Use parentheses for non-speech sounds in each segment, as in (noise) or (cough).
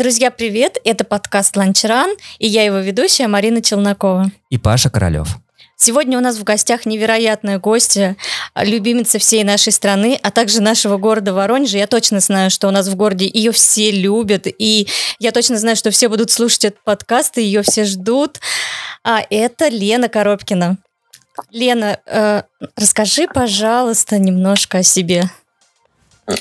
Друзья, привет! Это подкаст «Ланчран» и я его ведущая Марина Челнокова. И Паша Королев. Сегодня у нас в гостях невероятная гостья, любимица всей нашей страны, а также нашего города Воронежа. Я точно знаю, что у нас в городе ее все любят, и я точно знаю, что все будут слушать этот подкаст, и ее все ждут. А это Лена Коробкина. Лена, э, расскажи, пожалуйста, немножко о себе.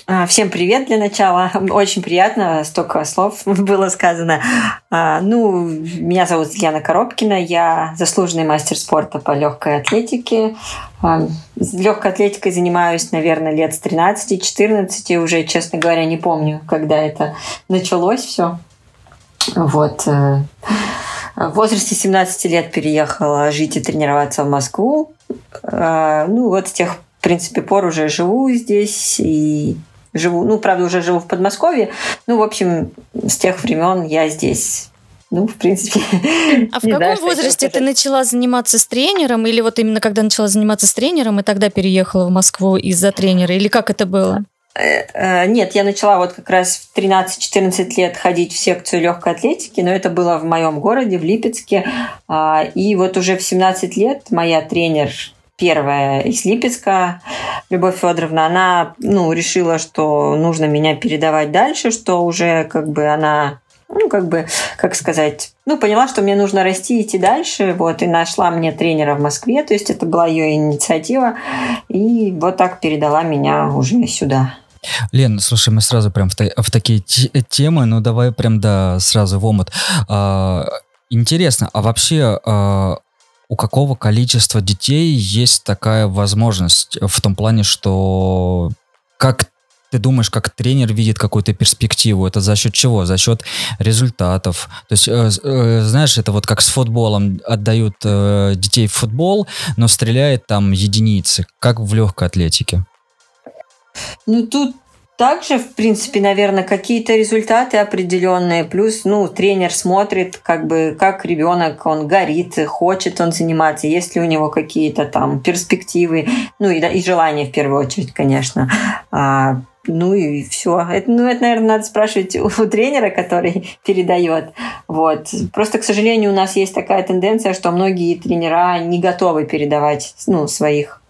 А, всем привет для начала. (laughs) Очень приятно, столько слов (laughs) было сказано. А, ну, меня зовут Яна Коробкина, я заслуженный мастер спорта по легкой атлетике. А, легкой атлетикой занимаюсь, наверное, лет с 13-14, уже, честно говоря, не помню, когда это началось все. Вот. Э, в возрасте 17 лет переехала жить и тренироваться в Москву. Ну, вот с тех в принципе, пор уже живу здесь и живу, ну, правда, уже живу в Подмосковье. Ну, в общем, с тех времен я здесь. Ну, в принципе. (laughs) А в каком знаю, возрасте ты начала заниматься с тренером? Или вот именно когда начала заниматься с тренером и тогда переехала в Москву из-за тренера? Или как это было? Э, э, нет, я начала вот как раз в 13-14 лет ходить в секцию легкой атлетики, но это было в моем городе, в Липецке. А, и вот уже в 17 лет моя тренер первая из Липецка, Любовь Федоровна, она ну, решила, что нужно меня передавать дальше, что уже как бы она ну, как бы, как сказать, ну, поняла, что мне нужно расти, идти дальше, вот, и нашла мне тренера в Москве, то есть это была ее инициатива, и вот так передала меня уже сюда. Лен, слушай, мы сразу прям в, та- в такие темы, ну, давай прям, да, сразу в омут. А, интересно, а вообще а, у какого количества детей есть такая возможность в том плане, что как ты думаешь, как тренер видит какую-то перспективу? Это за счет чего? За счет результатов. То есть, э, э, знаешь, это вот как с футболом отдают э, детей в футбол, но стреляет там единицы, как в легкой атлетике. Ну, тут также, в принципе, наверное, какие-то результаты определенные. Плюс, ну, тренер смотрит, как бы, как ребенок, он горит, хочет он заниматься, есть ли у него какие-то там перспективы, ну, и, и желания в первую очередь, конечно. А, ну и все. Это, ну, это, наверное, надо спрашивать у, тренера, который (laughs) передает. Вот. Просто, к сожалению, у нас есть такая тенденция, что многие тренера не готовы передавать ну, своих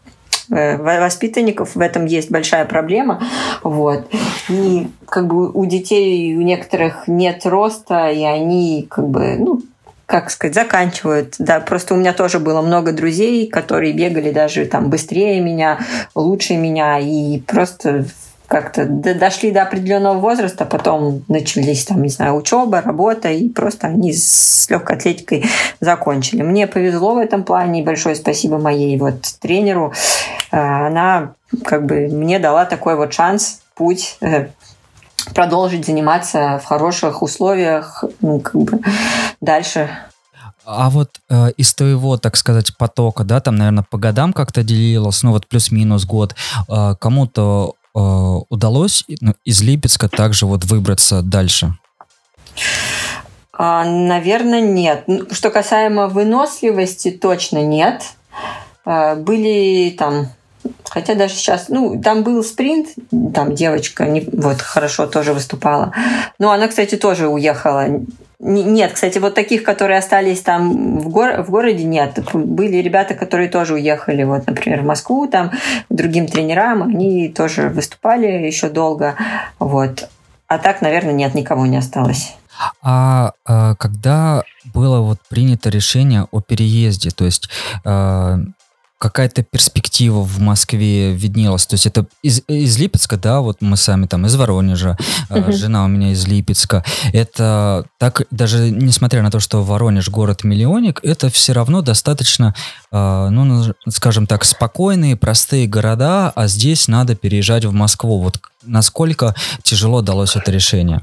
воспитанников, в этом есть большая проблема. Вот. И как бы у детей у некоторых нет роста, и они как бы, ну, как сказать, заканчивают. Да, просто у меня тоже было много друзей, которые бегали даже там быстрее меня, лучше меня, и просто как-то дошли до определенного возраста, потом начались там, не знаю, учеба, работа, и просто они с легкой атлетикой закончили. Мне повезло в этом плане, и большое спасибо моей вот тренеру. Э, она как бы мне дала такой вот шанс, путь э, продолжить заниматься в хороших условиях, ну, как бы дальше а вот э, из твоего, так сказать, потока, да, там, наверное, по годам как-то делилось, ну вот плюс-минус год, э, кому-то удалось ну, из Липецка также вот выбраться дальше? А, наверное, нет. Ну, что касаемо выносливости, точно нет. А, были там Хотя даже сейчас, ну, там был спринт, там девочка не, вот хорошо тоже выступала. Но она, кстати, тоже уехала нет, кстати, вот таких, которые остались там в, гор в городе, нет. Были ребята, которые тоже уехали, вот, например, в Москву, там, другим тренерам, они тоже выступали еще долго, вот. А так, наверное, нет, никого не осталось. А, а когда было вот принято решение о переезде, то есть а, какая-то перспектива в Москве виднелась. То есть это из, из Липецка, да, вот мы сами там из Воронежа, uh-huh. жена у меня из Липецка. Это так, даже несмотря на то, что Воронеж город-миллионник, это все равно достаточно, э, ну, скажем так, спокойные, простые города, а здесь надо переезжать в Москву. Вот насколько тяжело далось это решение?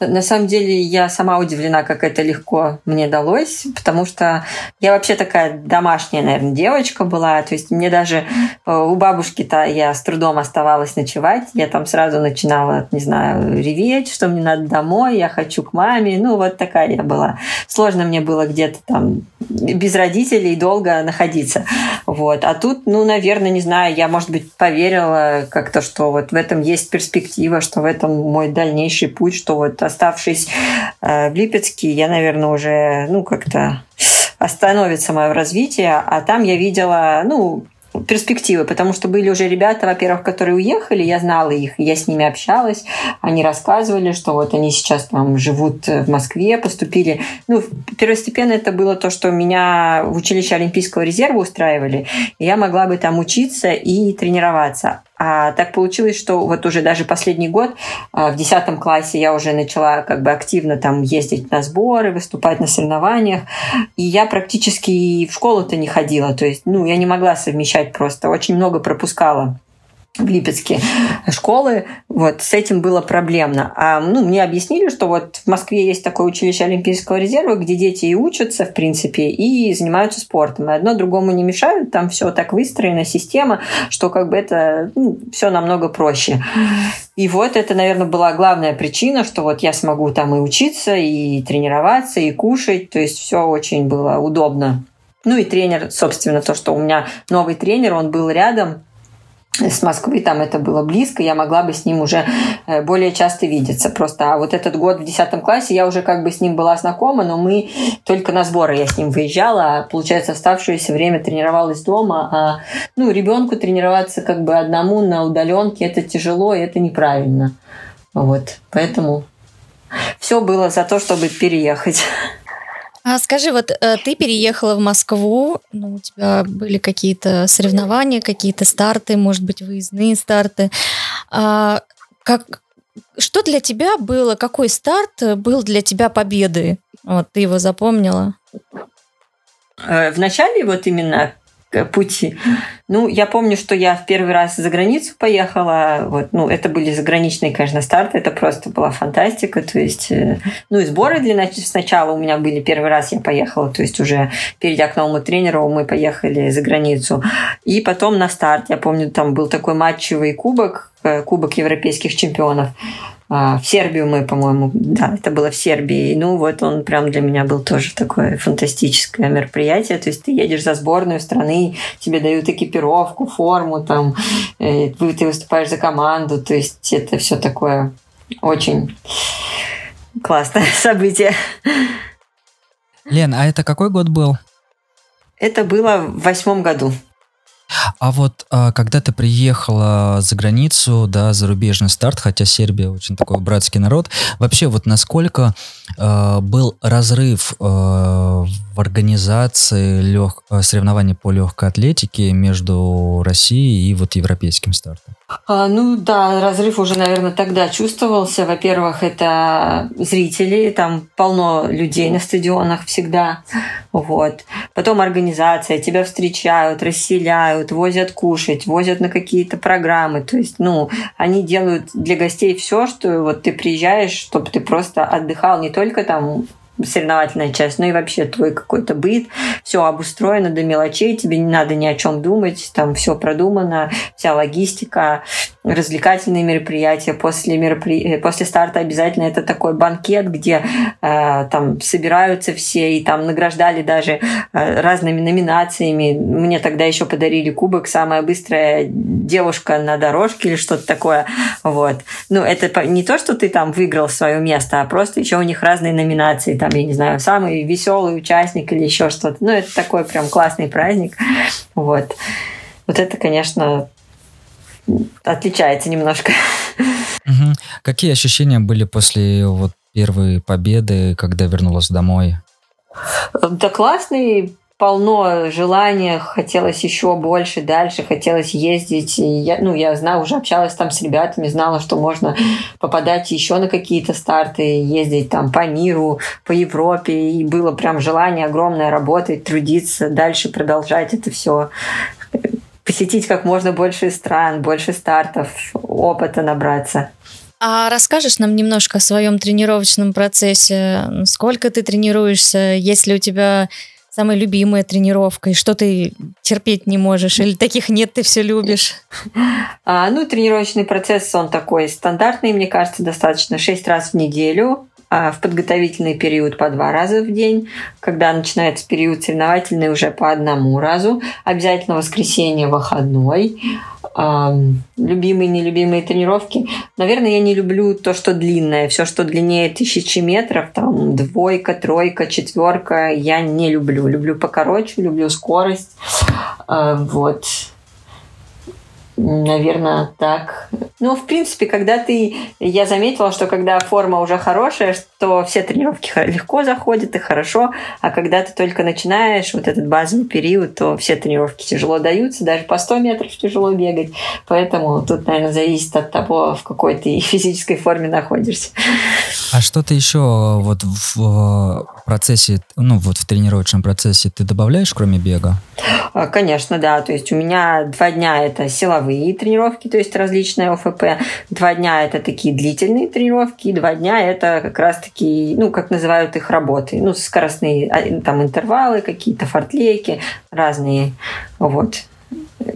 На самом деле я сама удивлена, как это легко мне далось, потому что я вообще такая домашняя, наверное, девочка была. То есть мне даже э, у бабушки-то я с трудом оставалась ночевать. Я там сразу начинала, не знаю, реветь, что мне надо домой, я хочу к маме. Ну, вот такая я была. Сложно мне было где-то там без родителей долго находиться. Вот. А тут, ну, наверное, не знаю, я, может быть, поверила как-то, что вот в этом есть перспектива, что в этом мой дальнейший путь, что вот оставшись э, в Липецке, я, наверное, уже, ну, как-то остановится мое развитие, а там я видела, ну, перспективы, потому что были уже ребята, во-первых, которые уехали, я знала их, я с ними общалась, они рассказывали, что вот они сейчас там живут в Москве, поступили. Ну, первостепенно это было то, что меня в училище Олимпийского резерва устраивали, и я могла бы там учиться и тренироваться. А так получилось, что вот уже даже последний год а, в 10 классе я уже начала как бы активно там ездить на сборы, выступать на соревнованиях. И я практически в школу-то не ходила. То есть, ну, я не могла совмещать просто. Очень много пропускала в Липецке школы, вот с этим было проблемно. А, ну, мне объяснили, что вот в Москве есть такое училище Олимпийского резерва, где дети и учатся, в принципе, и занимаются спортом. И одно другому не мешают, там все так выстроена система, что как бы это ну, все намного проще. И вот это, наверное, была главная причина, что вот я смогу там и учиться, и тренироваться, и кушать, то есть все очень было удобно. Ну и тренер, собственно, то, что у меня новый тренер, он был рядом, с Москвы, там это было близко, я могла бы с ним уже э, более часто видеться. Просто а вот этот год в 10 классе я уже как бы с ним была знакома, но мы только на сборы я с ним выезжала, а получается оставшееся время тренировалась дома. А, ну, ребенку тренироваться как бы одному на удаленке это тяжело и это неправильно. Вот, поэтому все было за то, чтобы переехать. А скажи, вот э, ты переехала в Москву, ну, у тебя были какие-то соревнования, какие-то старты, может быть, выездные старты. А, как, что для тебя было, какой старт был для тебя победы? Вот ты его запомнила? Э, в начале вот именно пути. Ну, я помню, что я в первый раз за границу поехала. Вот, ну, это были заграничные, конечно, старты. Это просто была фантастика. То есть, э, ну, и сборы для нач... сначала у меня были первый раз я поехала. То есть, уже перейдя к новому тренеру, мы поехали за границу. И потом на старт, я помню, там был такой матчевый кубок, э, кубок европейских чемпионов. А, в Сербию мы, по-моему, да, это было в Сербии. Ну, вот он прям для меня был тоже такое фантастическое мероприятие. То есть ты едешь за сборную страны, тебе дают экипировку, форму, там, э, ты выступаешь за команду. То есть это все такое очень классное (laughs) событие. Лен, а это какой год был? Это было в восьмом году. А вот а, когда ты приехала за границу, да, зарубежный старт, хотя Сербия очень такой братский народ, вообще вот насколько э, был разрыв э, в организации лег... соревнований по легкой атлетике между Россией и вот европейским стартом? А, ну да, разрыв уже, наверное, тогда чувствовался. Во-первых, это зрители, там полно людей на стадионах всегда. Вот. Потом организация, тебя встречают, расселяют, возят кушать, возят на какие-то программы. То есть, ну, они делают для гостей все, что вот ты приезжаешь, чтобы ты просто отдыхал не только там соревновательная часть, ну и вообще твой какой-то быт, все обустроено до мелочей, тебе не надо ни о чем думать, там все продумано, вся логистика, развлекательные мероприятия. После, меропри... Э, после старта обязательно это такой банкет, где э, там собираются все и там награждали даже э, разными номинациями. Мне тогда еще подарили кубок «Самая быстрая девушка на дорожке» или что-то такое. Вот. Ну, это не то, что ты там выиграл свое место, а просто еще у них разные номинации. Там, я не знаю, самый веселый участник или еще что-то. Ну, это такой прям классный праздник. Вот. Вот это, конечно, отличается немножко. Угу. Какие ощущения были после вот первой победы, когда вернулась домой? Да классные, полно желания, хотелось еще больше, дальше, хотелось ездить. И я, ну, я знаю, уже общалась там с ребятами, знала, что можно попадать еще на какие-то старты, ездить там по миру, по Европе. И было прям желание огромное работать, трудиться, дальше продолжать это все посетить как можно больше стран, больше стартов, опыта набраться. А расскажешь нам немножко о своем тренировочном процессе? Сколько ты тренируешься? Есть ли у тебя самая любимая тренировка? И что ты терпеть не можешь? Или таких нет, ты все любишь? А, ну, тренировочный процесс, он такой стандартный, мне кажется, достаточно 6 раз в неделю. А, в подготовительный период по два раза в день, когда начинается период соревновательный уже по одному разу, обязательно воскресенье выходной, любимые, нелюбимые тренировки. Наверное, я не люблю то, что длинное. Все, что длиннее тысячи метров, там двойка, тройка, четверка, я не люблю. Люблю покороче, люблю скорость. А, вот. Наверное, так. Ну, в принципе, когда ты... Я заметила, что когда форма уже хорошая, что все тренировки легко заходят и хорошо, а когда ты только начинаешь вот этот базовый период, то все тренировки тяжело даются, даже по 100 метров тяжело бегать. Поэтому тут, наверное, зависит от того, в какой ты (laughs) физической форме находишься. А что-то еще вот в процессе, ну вот в тренировочном процессе ты добавляешь, кроме бега? А, конечно, да. То есть у меня два дня это силовые тренировки, то есть различные ОФП. Два дня это такие длительные тренировки, и два дня это как раз-таки, ну, как называют их работы. Ну, скоростные а, там интервалы, какие-то фортлейки разные. Вот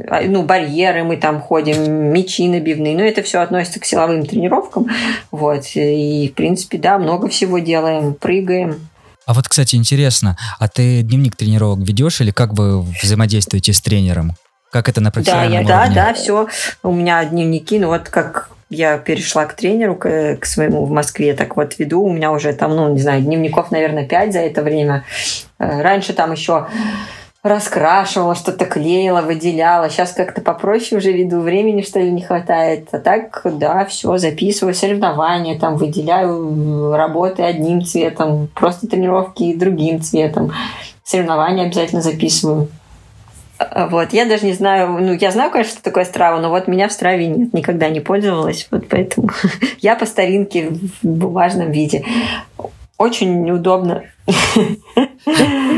а, ну, барьеры мы там ходим, мечи набивные, но это все относится к силовым тренировкам, вот, и, в принципе, да, много всего делаем, прыгаем, а вот, кстати, интересно, а ты дневник тренировок ведешь или как вы взаимодействуете с тренером? Как это на профессиональном да, я, уровне? Да, да, все. У меня дневники, ну вот как я перешла к тренеру, к, к своему в Москве, так вот веду, у меня уже там, ну, не знаю, дневников, наверное, пять за это время. Э, раньше там еще раскрашивала, что-то клеила, выделяла. Сейчас как-то попроще уже веду, времени что ли не хватает. А так, да, все, записываю соревнования, там выделяю работы одним цветом, просто тренировки другим цветом. Соревнования обязательно записываю. Вот, я даже не знаю, ну, я знаю, конечно, что такое Страва, но вот меня в Страве нет, никогда не пользовалась, вот поэтому (laughs) я по старинке в бумажном виде. Очень неудобно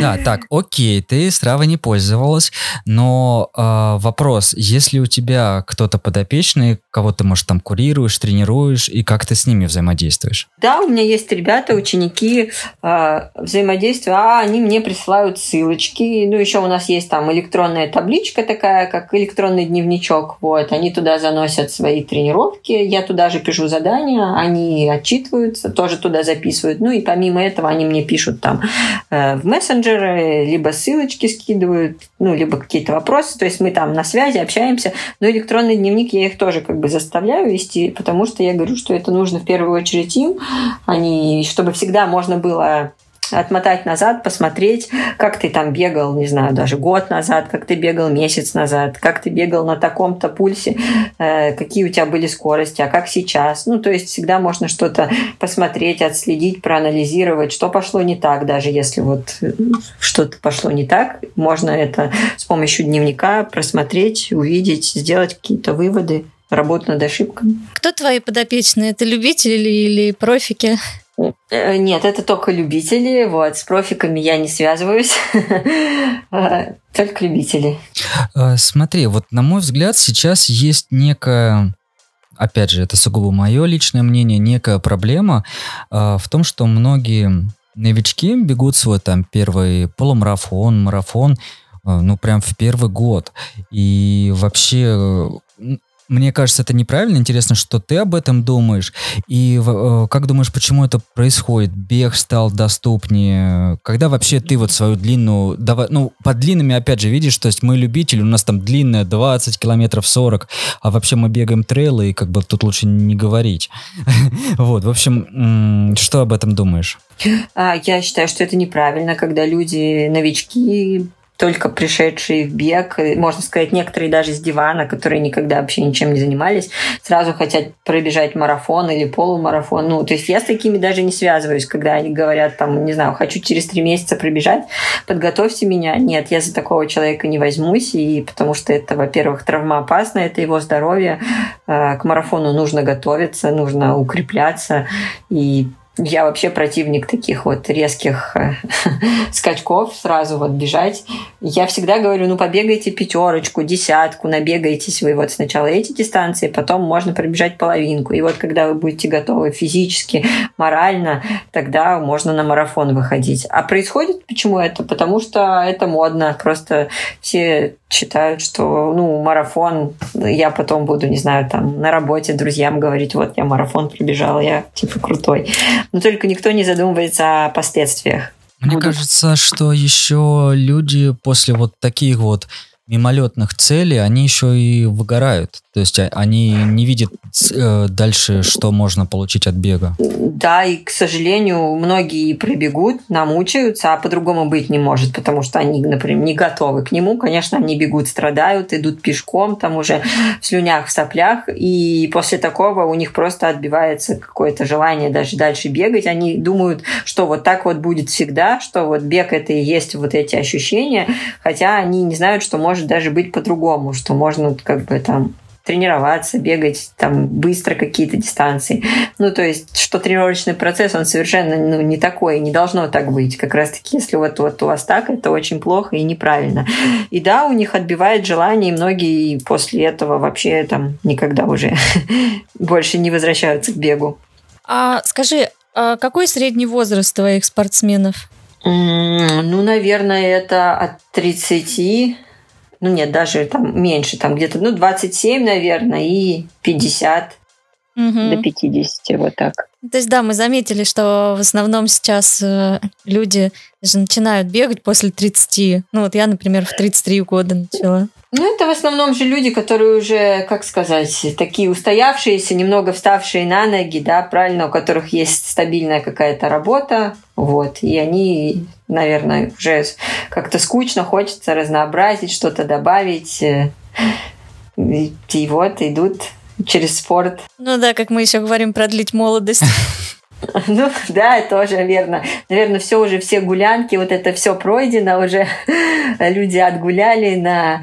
да, так, окей, ты Стравой не пользовалась, но э, вопрос, если у тебя кто-то подопечный, кого ты, может, там курируешь, тренируешь, и как ты с ними взаимодействуешь? Да, у меня есть ребята, ученики, э, взаимодействия, а они мне присылают ссылочки, ну, еще у нас есть там электронная табличка такая, как электронный дневничок, вот, они туда заносят свои тренировки, я туда же пишу задания, они отчитываются, тоже туда записывают, ну, и помимо этого они мне пишут пишут там э, в мессенджеры, либо ссылочки скидывают, ну, либо какие-то вопросы. То есть мы там на связи, общаемся. Но электронный дневник я их тоже как бы заставляю вести, потому что я говорю, что это нужно в первую очередь им, они, чтобы всегда можно было отмотать назад, посмотреть, как ты там бегал, не знаю, даже год назад, как ты бегал месяц назад, как ты бегал на таком-то пульсе, э, какие у тебя были скорости, а как сейчас. Ну, то есть всегда можно что-то посмотреть, отследить, проанализировать, что пошло не так, даже если вот э, что-то пошло не так, можно это с помощью дневника просмотреть, увидеть, сделать какие-то выводы, работать над ошибками. Кто твои подопечные? Это любители или профики? Э, нет, это только любители. Вот, с профиками я не связываюсь. А, (laughs) только любители. А, смотри, вот на мой взгляд, сейчас есть некая опять же, это сугубо мое личное мнение, некая проблема э, в том, что многие новички бегут свой там первый полумарафон, марафон, э, ну прям в первый год. И вообще мне кажется, это неправильно. Интересно, что ты об этом думаешь. И э, как думаешь, почему это происходит? Бег стал доступнее. Когда вообще ты вот свою длинную... Давай, ну, под длинными, опять же, видишь, то есть мы любители, у нас там длинная 20 километров 40, а вообще мы бегаем трейлы, и как бы тут лучше не говорить. (laughs) Вот, в общем, что об этом думаешь? А, я считаю, что это неправильно, когда люди, новички, только пришедшие в бег, можно сказать, некоторые даже с дивана, которые никогда вообще ничем не занимались, сразу хотят пробежать марафон или полумарафон. Ну, то есть я с такими даже не связываюсь, когда они говорят, там, не знаю, хочу через три месяца пробежать, подготовьте меня. Нет, я за такого человека не возьмусь, и потому что это, во-первых, травмоопасно, это его здоровье. Э, к марафону нужно готовиться, нужно укрепляться, и я вообще противник таких вот резких э, (laughs) скачков, сразу вот бежать. Я всегда говорю, ну побегайте пятерочку, десятку, набегаетесь вы вот сначала эти дистанции, потом можно пробежать половинку. И вот когда вы будете готовы физически, морально, тогда можно на марафон выходить. А происходит почему это? Потому что это модно. Просто все считают, что ну, марафон, я потом буду, не знаю, там на работе друзьям говорить, вот я марафон пробежал, я типа крутой. Но только никто не задумывается о последствиях. Мне будут. кажется, что еще люди после вот таких вот мимолетных целей, они еще и выгорают. То есть а, они не видят э, дальше, что можно получить от бега. Да, и, к сожалению, многие пробегут, намучаются, а по-другому быть не может, потому что они, например, не готовы к нему. Конечно, они бегут, страдают, идут пешком, там уже в слюнях, в соплях, и после такого у них просто отбивается какое-то желание даже дальше бегать. Они думают, что вот так вот будет всегда, что вот бег это и есть вот эти ощущения, хотя они не знают, что может даже быть по-другому, что можно как бы там тренироваться, бегать там быстро какие-то дистанции. Ну, то есть, что тренировочный процесс, он совершенно ну, не такой, не должно так быть. Как раз-таки, если вот, вот у вас так, это очень плохо и неправильно. И да, у них отбивает желание, и многие после этого вообще там никогда уже (laughs) больше не возвращаются к бегу. А скажи, а какой средний возраст твоих спортсменов? Ну, наверное, это от 30 ну нет, даже там меньше, там где-то, ну, 27, наверное, и 50 угу. до 50, вот так. То есть, да, мы заметили, что в основном сейчас э, люди даже начинают бегать после 30. Ну, вот я, например, в 33 года начала. Ну, это в основном же люди, которые уже, как сказать, такие устоявшиеся, немного вставшие на ноги, да, правильно, у которых есть стабильная какая-то работа, вот, и они, наверное, уже как-то скучно, хочется разнообразить, что-то добавить, э, и вот идут через спорт. Ну да, как мы еще говорим, продлить молодость. (laughs) Ну да, тоже верно. Наверное, все уже, все гулянки, вот это все пройдено, уже (laughs) люди отгуляли, на...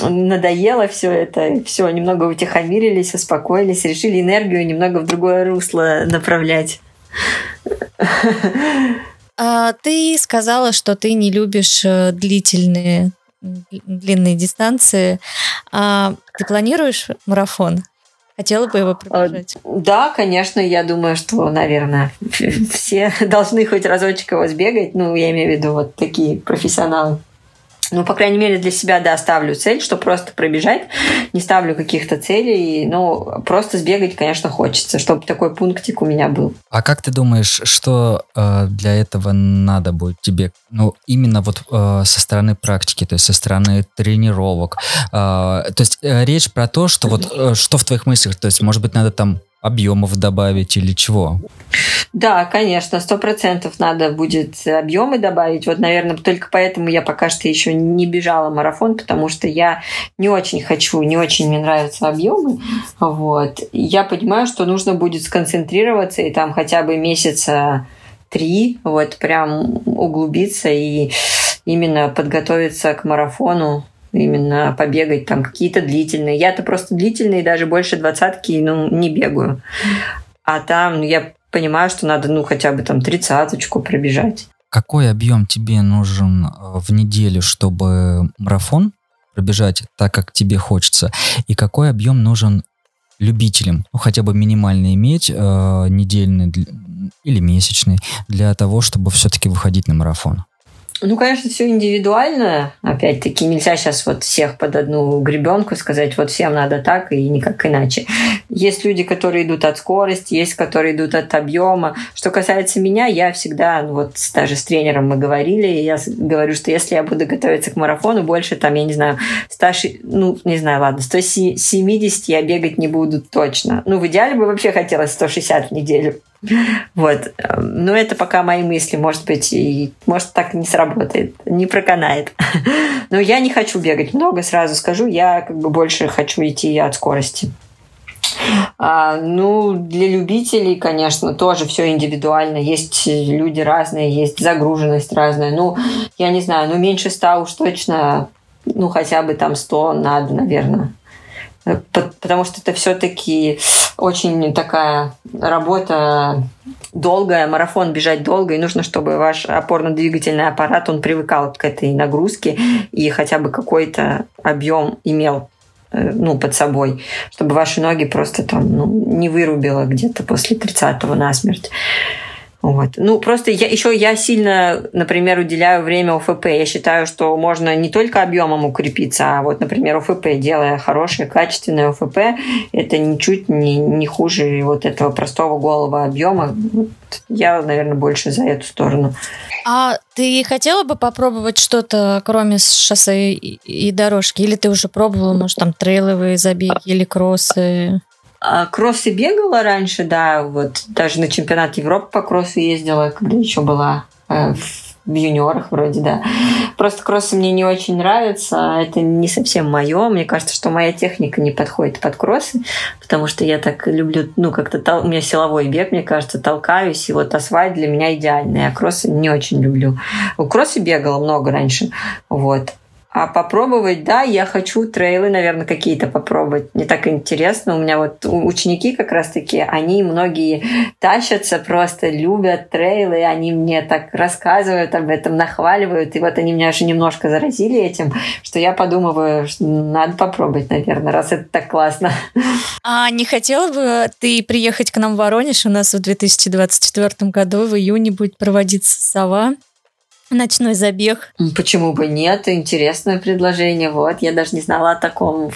надоело все это, все, немного утихомирились, успокоились, решили энергию немного в другое русло направлять. А, ты сказала, что ты не любишь э, длительные длинные дистанции. А, ты планируешь марафон? Хотела бы его пробежать? Да, конечно, я думаю, что, наверное, (laughs) все должны хоть разочек его сбегать. Ну, я имею в виду вот такие профессионалы. Ну, по крайней мере, для себя, да, ставлю цель, что просто пробежать. Не ставлю каких-то целей, но просто сбегать, конечно, хочется, чтобы такой пунктик у меня был. А как ты думаешь, что э, для этого надо будет тебе, ну, именно вот э, со стороны практики, то есть со стороны тренировок? Э, то есть э, речь про то, что вот э, что в твоих мыслях, то есть, может быть, надо там объемов добавить или чего? Да, конечно, сто процентов надо будет объемы добавить. Вот, наверное, только поэтому я пока что еще не бежала марафон, потому что я не очень хочу, не очень мне нравятся объемы. Вот. Я понимаю, что нужно будет сконцентрироваться и там хотя бы месяца три, вот прям углубиться и именно подготовиться к марафону именно побегать там какие-то длительные. Я-то просто длительные, даже больше двадцатки, ну, не бегаю. А там ну, я понимаю, что надо, ну, хотя бы там тридцаточку пробежать. Какой объем тебе нужен э, в неделю, чтобы марафон пробежать так, как тебе хочется? И какой объем нужен любителям, ну, хотя бы минимально иметь э, недельный или месячный для того, чтобы все-таки выходить на марафон? Ну, конечно, все индивидуально. Опять-таки, нельзя сейчас вот всех под одну гребенку сказать, вот всем надо так и никак иначе. Есть люди, которые идут от скорости, есть, которые идут от объема. Что касается меня, я всегда, ну, вот даже с тренером мы говорили, я говорю, что если я буду готовиться к марафону, больше там, я не знаю, 100, ну, не знаю, ладно, 170 я бегать не буду точно. Ну, в идеале бы вообще хотелось 160 в неделю. Вот. Но это пока мои мысли. Может быть, и может так не сработает, не проканает. (laughs) Но я не хочу бегать много, сразу скажу. Я как бы больше хочу идти от скорости. А, ну, для любителей, конечно, тоже все индивидуально. Есть люди разные, есть загруженность разная. Ну, я не знаю, ну, меньше ста уж точно, ну, хотя бы там 100 надо, наверное. Потому что это все-таки очень такая работа долгая, марафон бежать долго, и нужно, чтобы ваш опорно-двигательный аппарат, он привыкал к этой нагрузке и хотя бы какой-то объем имел э, ну, под собой, чтобы ваши ноги просто там ну, не вырубило где-то после 30-го насмерть. Вот. Ну, просто я, еще я сильно, например, уделяю время ОФП. Я считаю, что можно не только объемом укрепиться, а вот, например, ОФП, делая хорошее, качественное ОФП, это ничуть не, не хуже вот этого простого голого объема. Вот я, наверное, больше за эту сторону. А ты хотела бы попробовать что-то, кроме шоссе и, дорожки? Или ты уже пробовала, может, там трейловые забеги или кроссы? А, кроссы бегала раньше, да, вот даже на чемпионат Европы по кроссу ездила, когда еще была э, в юниорах вроде, да. Просто кроссы мне не очень нравятся, это не совсем мое. Мне кажется, что моя техника не подходит под кроссы, потому что я так люблю, ну, как-то тол... у меня силовой бег, мне кажется, толкаюсь, и вот асфальт для меня идеальный, а кроссы не очень люблю. У кроссы бегала много раньше, вот. А попробовать, да, я хочу трейлы, наверное, какие-то попробовать. Мне так интересно. У меня вот ученики как раз-таки, они многие тащатся, просто любят трейлы, они мне так рассказывают об этом, нахваливают. И вот они меня уже немножко заразили этим, что я подумываю, что надо попробовать, наверное, раз это так классно. А не хотела бы ты приехать к нам в Воронеж? У нас в 2024 году в июне будет проводиться «Сова». Ночной забег. Почему бы нет? Интересное предложение. Вот, я даже не знала о таком.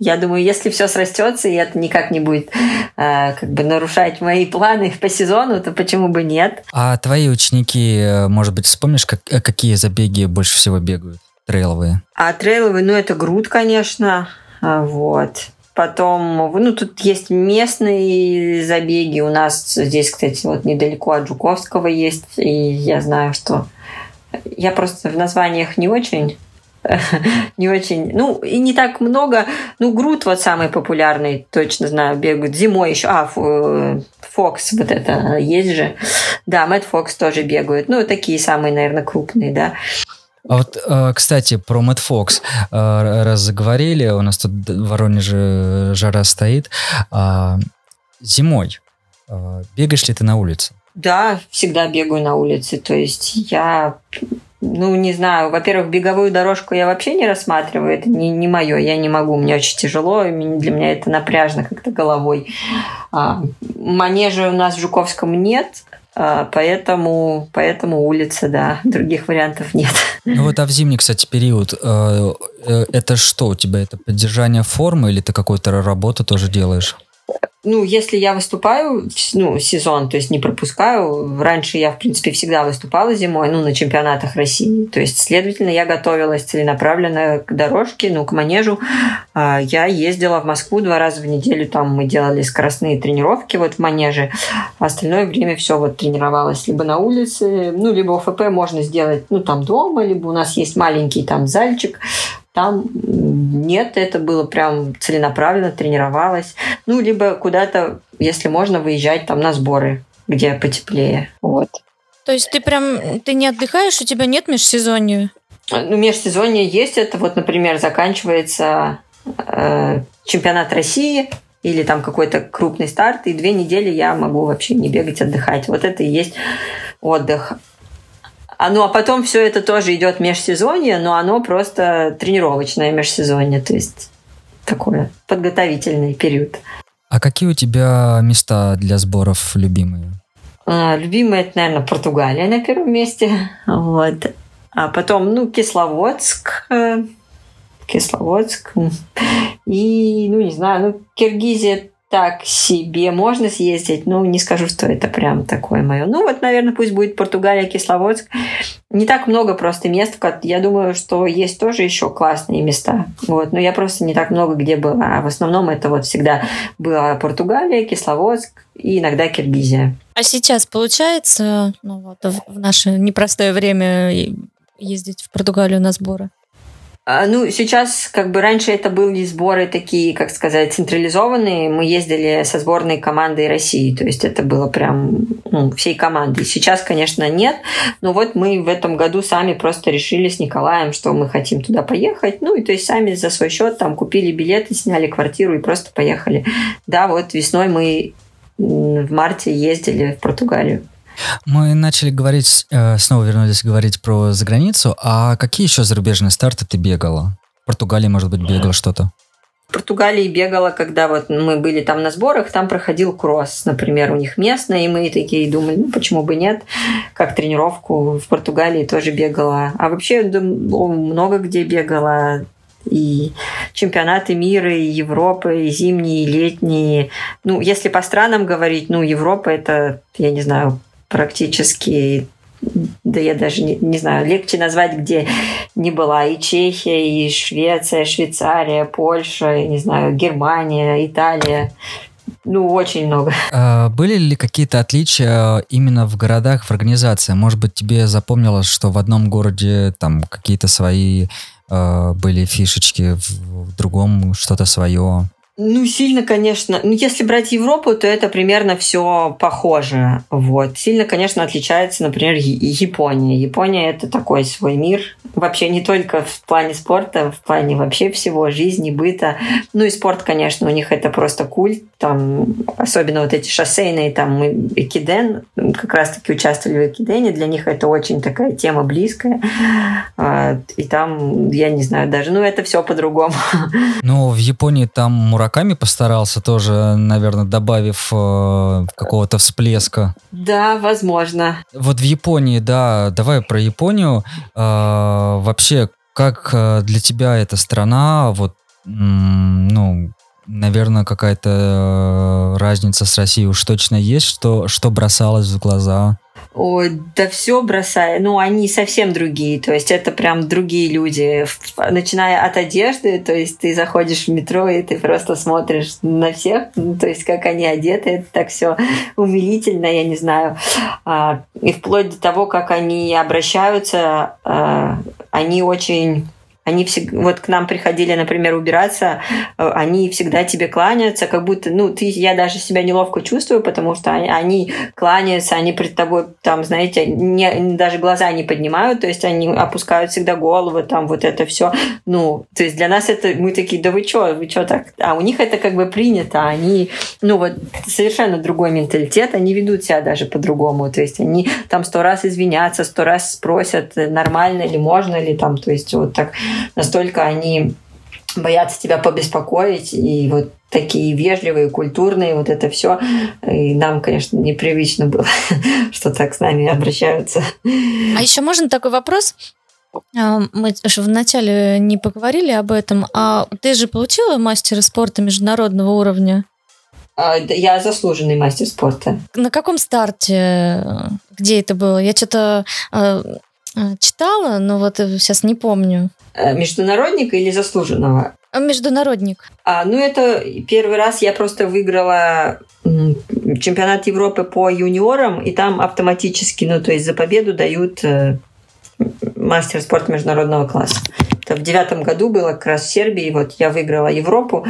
Я думаю, если все срастется, и это никак не будет э, как бы нарушать мои планы по сезону, то почему бы нет? А твои ученики, э, может быть, вспомнишь, как, э, какие забеги больше всего бегают? Трейловые. А трейловые, ну, это груд, конечно. А, вот. Потом, ну, тут есть местные забеги. У нас здесь, кстати, вот недалеко от Жуковского есть. И я знаю, что я просто в названиях не очень (laughs) не очень, ну, и не так много. Ну, Грут вот самый популярный, точно знаю, бегают зимой еще. А, Фокс, вот это есть же. Да, Мэтт Фокс тоже бегают. Ну, такие самые, наверное, крупные, да. А вот, э, кстати, про Мэтт Фокс. Э, раз заговорили, у нас тут в Воронеже жара стоит. А, зимой э, бегаешь ли ты на улице? Да, всегда бегаю на улице. То есть я, ну, не знаю, во-первых, беговую дорожку я вообще не рассматриваю. Это не, не мое, я не могу, мне очень тяжело, для меня это напряжно как-то головой. А, манежа у нас в Жуковском нет, поэтому, поэтому улица, да, других вариантов нет. Ну вот, а в зимний, кстати, период, э, э, это что у тебя? Это поддержание формы или ты какую-то работу тоже делаешь? Ну, если я выступаю, ну, сезон, то есть не пропускаю, раньше я, в принципе, всегда выступала зимой, ну, на чемпионатах России, то есть, следовательно, я готовилась целенаправленно к дорожке, ну, к манежу. А, я ездила в Москву два раза в неделю, там мы делали скоростные тренировки вот в манеже, остальное время все вот тренировалась либо на улице, ну, либо ОФП можно сделать, ну, там дома, либо у нас есть маленький там зальчик, там нет, это было прям целенаправленно, тренировалась. Ну, либо куда-то, если можно, выезжать там на сборы, где потеплее. Вот. То есть ты прям, ты не отдыхаешь, у тебя нет межсезонья? Ну, межсезонье есть. Это вот, например, заканчивается э, чемпионат России или там какой-то крупный старт, и две недели я могу вообще не бегать, отдыхать. Вот это и есть отдых. А, ну, а потом все это тоже идет межсезонье, но оно просто тренировочное межсезонье, то есть такой подготовительный период. А какие у тебя места для сборов любимые? А, любимые, это, наверное, Португалия на первом месте. Вот. А потом, ну, Кисловодск. Э, Кисловодск. И, ну, не знаю, ну, Киргизия так себе. Можно съездить, ну, не скажу, что это прям такое мое. Ну, вот, наверное, пусть будет Португалия, Кисловодск. Не так много просто мест. Я думаю, что есть тоже еще классные места. Вот, но я просто не так много где была. А в основном это вот всегда была Португалия, Кисловодск и иногда Киргизия. А сейчас получается, ну вот, в наше непростое время ездить в Португалию на сборы? А, ну, сейчас, как бы раньше это были сборы такие, как сказать, централизованные. Мы ездили со сборной командой России, то есть это было прям ну, всей командой. Сейчас, конечно, нет, но вот мы в этом году сами просто решили с Николаем, что мы хотим туда поехать. Ну, и то есть сами за свой счет там купили билеты, сняли квартиру и просто поехали. Да, вот весной мы в марте ездили в Португалию. Мы начали говорить, э, снова вернулись говорить про заграницу. А какие еще зарубежные старты ты бегала? В Португалии, может быть, бегала что-то? Португалии бегала, когда вот мы были там на сборах, там проходил кросс, например, у них местный, и мы такие думали, ну почему бы нет, как тренировку в Португалии тоже бегала. А вообще много где бегала, и чемпионаты мира, и Европы, и зимние, и летние. Ну, если по странам говорить, ну, Европа это, я не знаю, практически да я даже не, не знаю, легче назвать, где не была и Чехия, и Швеция, Швейцария, Польша, не знаю, Германия, Италия. Ну, очень много. А, были ли какие-то отличия именно в городах, в организации? Может быть, тебе запомнилось, что в одном городе там какие-то свои э, были фишечки, в другом что-то свое? Ну, сильно, конечно. Ну, если брать Европу, то это примерно все похоже. Вот. Сильно, конечно, отличается, например, Япония. Япония – это такой свой мир. Вообще не только в плане спорта, в плане вообще всего, жизни, быта. Ну и спорт, конечно, у них это просто культ. Там, особенно вот эти шоссейные, там Экиден, как раз-таки участвовали в Экидене. Для них это очень такая тема близкая. И там, я не знаю, даже, ну, это все по-другому. Ну, в Японии там Мураками постарался тоже, наверное, добавив э, какого-то всплеска. Да, возможно. Вот в Японии, да, давай про Японию. Э, вообще, как э, для тебя эта страна, вот, ну, наверное, какая-то э, разница с Россией уж точно есть, что, что бросалось в глаза? Ой, да все бросая. Ну, они совсем другие. То есть это прям другие люди. Начиная от одежды, то есть ты заходишь в метро, и ты просто смотришь на всех, ну, то есть как они одеты, это так все умилительно, я не знаю. А, и вплоть до того, как они обращаются, а, они очень они всегда, вот к нам приходили, например, убираться, э, они всегда тебе кланяются, как будто, ну, ты, я даже себя неловко чувствую, потому что они кланяются, они перед тобой, там, знаете, не, даже глаза не поднимают, то есть они опускают всегда голову, там, вот это все. Ну, то есть для нас это, мы такие, да вы что, вы что так? А у них это как бы принято, они, ну, вот совершенно другой менталитет, они ведут себя даже по-другому, то есть они там сто раз извинятся, сто раз спросят, нормально ли, можно ли, там, то есть вот так настолько они боятся тебя побеспокоить, и вот такие вежливые, культурные, вот это все. И нам, конечно, непривычно было, (laughs) что так с нами обращаются. А еще можно такой вопрос? А, мы же вначале не поговорили об этом. А ты же получила мастера спорта международного уровня? А, я заслуженный мастер спорта. На каком старте? Где это было? Я что-то а, читала, но вот сейчас не помню. Э, международника или заслуженного? А, международник. А, ну, это первый раз я просто выиграла чемпионат Европы по юниорам, и там автоматически, ну, то есть за победу дают э, мастер спорта международного класса. Это в девятом году было как раз в Сербии, вот я выиграла Европу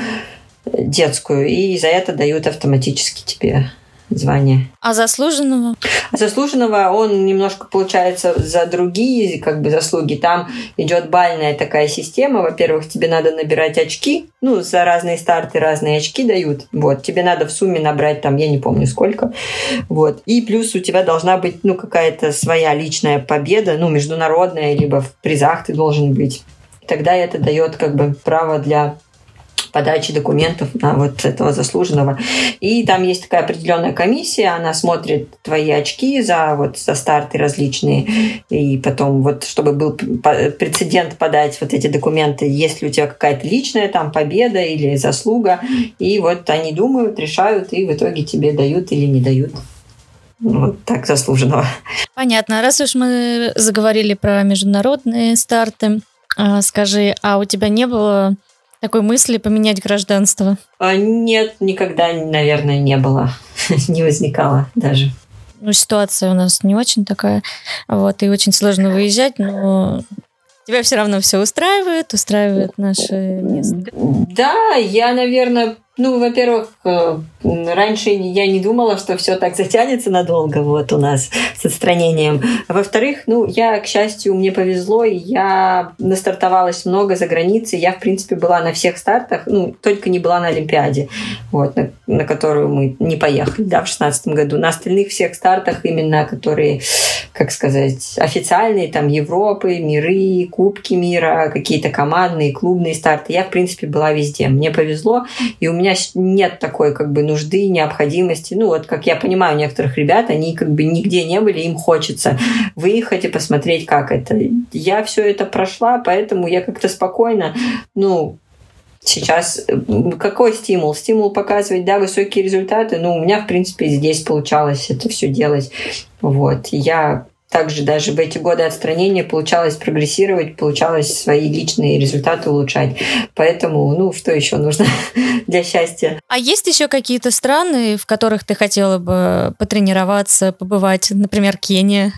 э, детскую, и за это дают автоматически тебе звание. А заслуженного? А заслуженного он немножко получается за другие как бы заслуги. Там идет бальная такая система. Во-первых, тебе надо набирать очки. Ну, за разные старты разные очки дают. Вот. Тебе надо в сумме набрать там, я не помню сколько. Вот. И плюс у тебя должна быть, ну, какая-то своя личная победа, ну, международная, либо в призах ты должен быть. Тогда это дает как бы право для подачи документов на вот этого заслуженного. И там есть такая определенная комиссия, она смотрит твои очки за вот за старты различные, и потом вот чтобы был прецедент подать вот эти документы, есть ли у тебя какая-то личная там победа или заслуга, и вот они думают, решают, и в итоге тебе дают или не дают. Вот так заслуженного. Понятно. Раз уж мы заговорили про международные старты, а, скажи, а у тебя не было такой мысли поменять гражданство? А, нет, никогда, наверное, не было. (laughs) не возникало даже. Ну, ситуация у нас не очень такая. Вот, и очень сложно выезжать, но Тебя все равно все устраивает, устраивает наше место. Да, я, наверное, Ну, во-первых, э, раньше я не думала, что все так затянется надолго вот у нас с отстранением. Во-вторых, ну, я, к счастью, мне повезло, и я настартовалась много за границей. Я, в принципе, была на всех стартах, ну, только не была на Олимпиаде, вот, на, на которую мы не поехали, да, в шестнадцатом году. На остальных всех стартах, именно которые, как сказать, официальные, там, Европы, миры, Кубки мира, какие-то командные, клубные старты, я, в принципе, была везде. Мне повезло, и у меня меня нет такой как бы нужды, необходимости. Ну вот, как я понимаю, некоторых ребят, они как бы нигде не были, им хочется выехать и посмотреть, как это. Я все это прошла, поэтому я как-то спокойно, ну, сейчас какой стимул? Стимул показывать, да, высокие результаты. Ну, у меня, в принципе, здесь получалось это все делать. Вот. Я также даже в эти годы отстранения получалось прогрессировать, получалось свои личные результаты улучшать. Поэтому, ну, что еще нужно (laughs) для счастья? А есть еще какие-то страны, в которых ты хотела бы потренироваться, побывать? Например, Кения?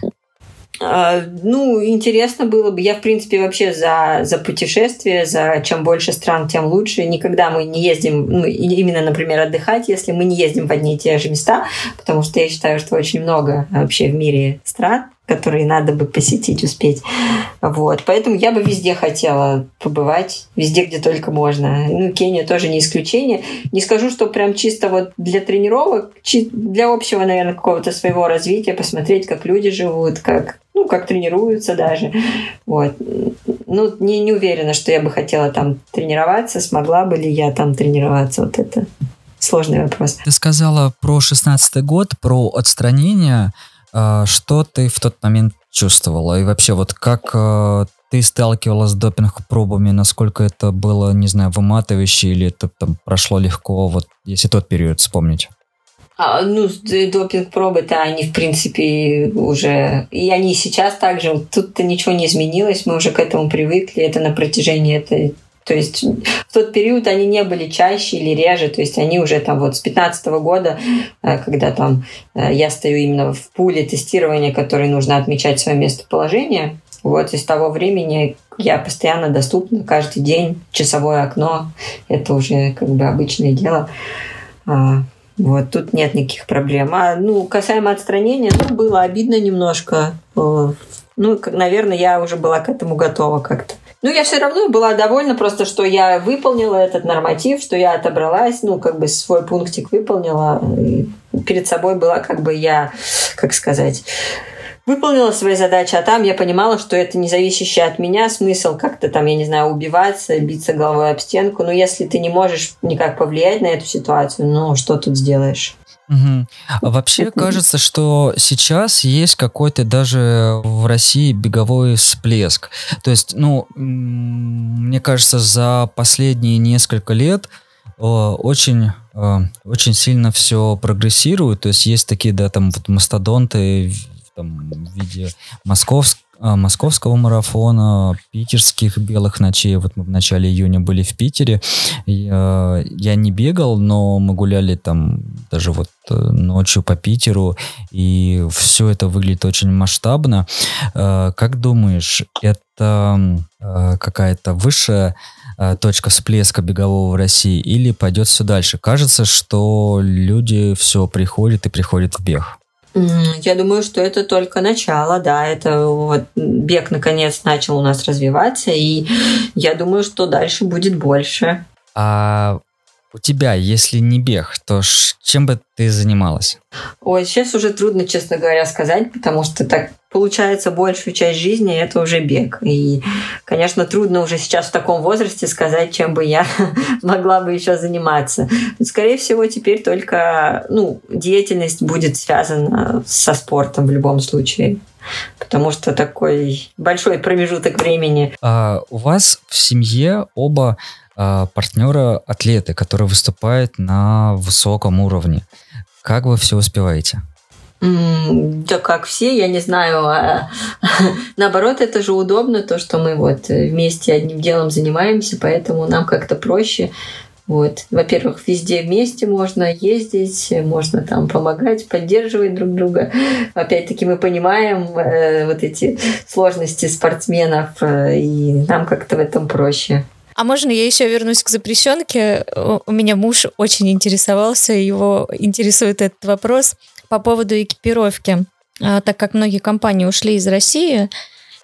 А, ну, интересно было бы. Я, в принципе, вообще за, за путешествия, за чем больше стран, тем лучше. Никогда мы не ездим, ну, именно, например, отдыхать, если мы не ездим в одни и те же места, потому что я считаю, что очень много вообще в мире стран, которые надо бы посетить, успеть. Вот. Поэтому я бы везде хотела побывать, везде, где только можно. Ну, Кения тоже не исключение. Не скажу, что прям чисто вот для тренировок, для общего, наверное, какого-то своего развития, посмотреть, как люди живут, как, ну, как тренируются даже. Вот. Ну, не, не уверена, что я бы хотела там тренироваться, смогла бы ли я там тренироваться. Вот это сложный вопрос. Ты сказала про шестнадцатый год, про отстранение. А, что ты в тот момент чувствовала? И вообще, вот как а, ты сталкивалась с допинг-пробами, насколько это было, не знаю, выматывающе, или это там прошло легко, вот если тот период вспомнить? А, ну, допинг-пробы-то они, в принципе, уже... И они сейчас также... Тут-то ничего не изменилось, мы уже к этому привыкли. Это на протяжении этой то есть в тот период они не были чаще или реже, то есть они уже там вот с 15 года, э, когда там э, я стою именно в пуле тестирования, который нужно отмечать свое местоположение, вот из того времени я постоянно доступна каждый день, часовое окно, это уже как бы обычное дело. А, вот, тут нет никаких проблем. А, ну, касаемо отстранения, ну, было обидно немножко. Ну, наверное, я уже была к этому готова как-то. Ну, я все равно была довольна просто, что я выполнила этот норматив, что я отобралась, ну, как бы свой пунктик выполнила. И перед собой была как бы я, как сказать, выполнила свои задачи, а там я понимала, что это не зависящее от меня смысл как-то там, я не знаю, убиваться, биться головой об стенку. Но если ты не можешь никак повлиять на эту ситуацию, ну, что тут сделаешь? Угу. А вообще кажется, что сейчас есть какой-то даже в России беговой всплеск. То есть, ну, мне кажется, за последние несколько лет э, очень, э, очень сильно все прогрессирует. То есть есть такие, да, там вот мастодонты там, в виде московского а, московского марафона, питерских белых ночей. Вот мы в начале июня были в Питере. Я, я не бегал, но мы гуляли там даже вот э, ночью по Питеру, и все это выглядит очень масштабно. Э, как думаешь, это э, какая-то высшая точка всплеска бегового в России или пойдет все дальше? Кажется, что люди все приходят и приходят в бег. Я думаю, что это только начало, да, это вот бег наконец начал у нас развиваться, и я думаю, что дальше будет больше. А у тебя, если не бег, то чем бы ты занималась? Ой, сейчас уже трудно, честно говоря, сказать, потому что так получается большую часть жизни это уже бег. И, конечно, трудно уже сейчас в таком возрасте сказать, чем бы я (laughs) могла бы еще заниматься. Скорее всего, теперь только ну, деятельность будет связана со спортом в любом случае потому что такой большой промежуток времени. А у вас в семье оба партнера атлеты, которые выступают на высоком уровне. Как вы все успеваете? Да как все, я не знаю. А, (laughs) наоборот, это же удобно, то, что мы вот вместе одним делом занимаемся, поэтому нам как-то проще. Вот. Во-первых, везде вместе можно ездить, можно там помогать, поддерживать друг друга. Опять-таки мы понимаем э, вот эти сложности спортсменов, э, и нам как-то в этом проще. А можно я еще вернусь к запрещенке? У меня муж очень интересовался, его интересует этот вопрос по поводу экипировки. А, так как многие компании ушли из России,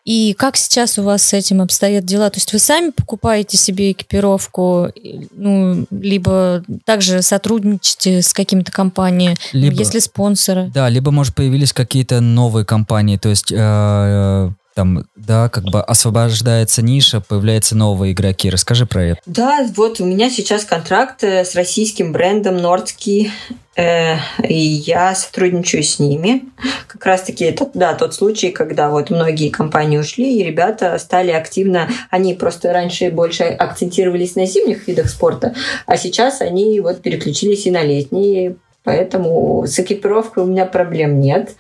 и как сейчас у вас с этим обстоят дела? То есть вы сами покупаете себе экипировку, ну, либо также сотрудничаете с какими-то компаниями, либо, если спонсоры? Да, либо, может, появились какие-то новые компании, то есть э, там, да, как бы освобождается ниша, появляются новые игроки. Расскажи про это. Да, вот у меня сейчас контракт э, с российским брендом Нордский, э, и я сотрудничаю с ними. Как раз-таки это, да, тот случай, когда вот многие компании ушли, и ребята стали активно, они просто раньше больше акцентировались на зимних видах спорта, а сейчас они вот переключились и на летние, Поэтому с экипировкой у меня проблем нет.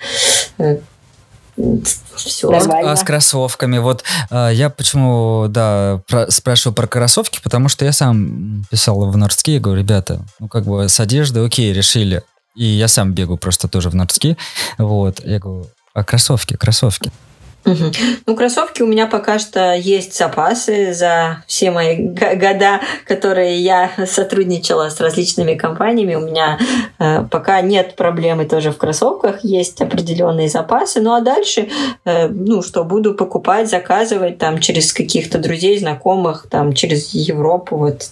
Все. А с кроссовками. Вот а, я почему, да, про, спрашиваю про кроссовки, потому что я сам писал в Нордске, говорю, ребята, ну как бы с одеждой окей, решили. И я сам бегу просто тоже в Нордске. Вот, я говорю, а кроссовки, кроссовки. Ну, кроссовки у меня пока что есть запасы за все мои года, которые я сотрудничала с различными компаниями. У меня э, пока нет проблемы тоже в кроссовках, есть определенные запасы. Ну, а дальше, э, ну, что буду покупать, заказывать там через каких-то друзей, знакомых, там через Европу, вот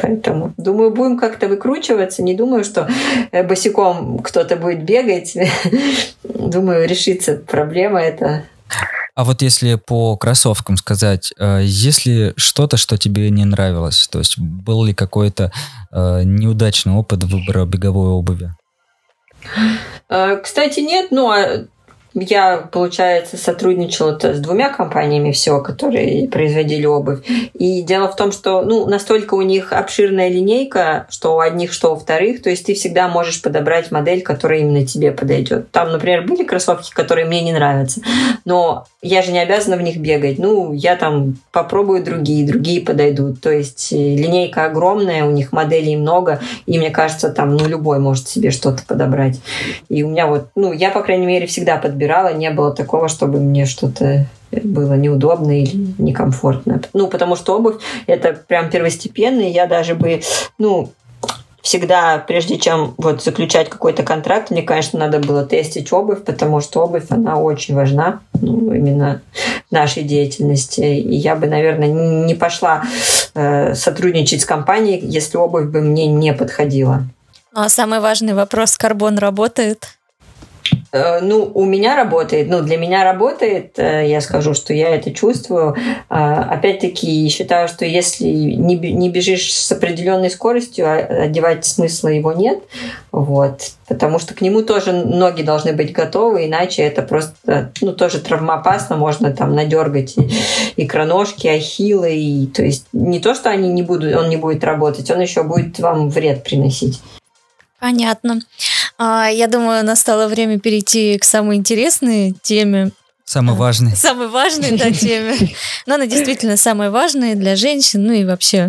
Поэтому, думаю, будем как-то выкручиваться. Не думаю, что э, босиком кто-то будет бегать. (laughs) Думаю, решится проблема это а вот если по кроссовкам сказать, э, есть ли что-то, что тебе не нравилось? То есть был ли какой-то э, неудачный опыт выбора беговой обуви? Э, кстати, нет, но а я, получается, сотрудничала с двумя компаниями всего, которые производили обувь. И дело в том, что ну, настолько у них обширная линейка, что у одних, что у вторых, то есть ты всегда можешь подобрать модель, которая именно тебе подойдет. Там, например, были кроссовки, которые мне не нравятся, но я же не обязана в них бегать. Ну, я там попробую другие, другие подойдут. То есть э, линейка огромная, у них моделей много, и мне кажется, там, ну, любой может себе что-то подобрать. И у меня вот, ну, я, по крайней мере, всегда подбирала, не было такого, чтобы мне что-то было неудобно или некомфортно. Ну, потому что обувь это прям первостепенный. Я даже бы, ну, всегда, прежде чем вот заключать какой-то контракт, мне, конечно, надо было тестить обувь, потому что обувь, она очень важна ну, именно нашей деятельности. И я бы, наверное, не пошла э, сотрудничать с компанией, если обувь бы мне не подходила. А самый важный вопрос, карбон работает? Э, ну, у меня работает, ну, для меня работает, э, я скажу, что я это чувствую. А, опять-таки, считаю, что если не бежишь с определенной скоростью, а одевать смысла его нет, вот, потому что к нему тоже ноги должны быть готовы, иначе это просто, ну, тоже травмоопасно, можно там надергать и, икроножки, ахиллы, и, то есть не то, что они не будут, он не будет работать, он еще будет вам вред приносить. Понятно. А, я думаю, настало время перейти к самой интересной теме. Самой важной. Самой важной, да, теме. Но она действительно самая важная для женщин, ну и вообще а,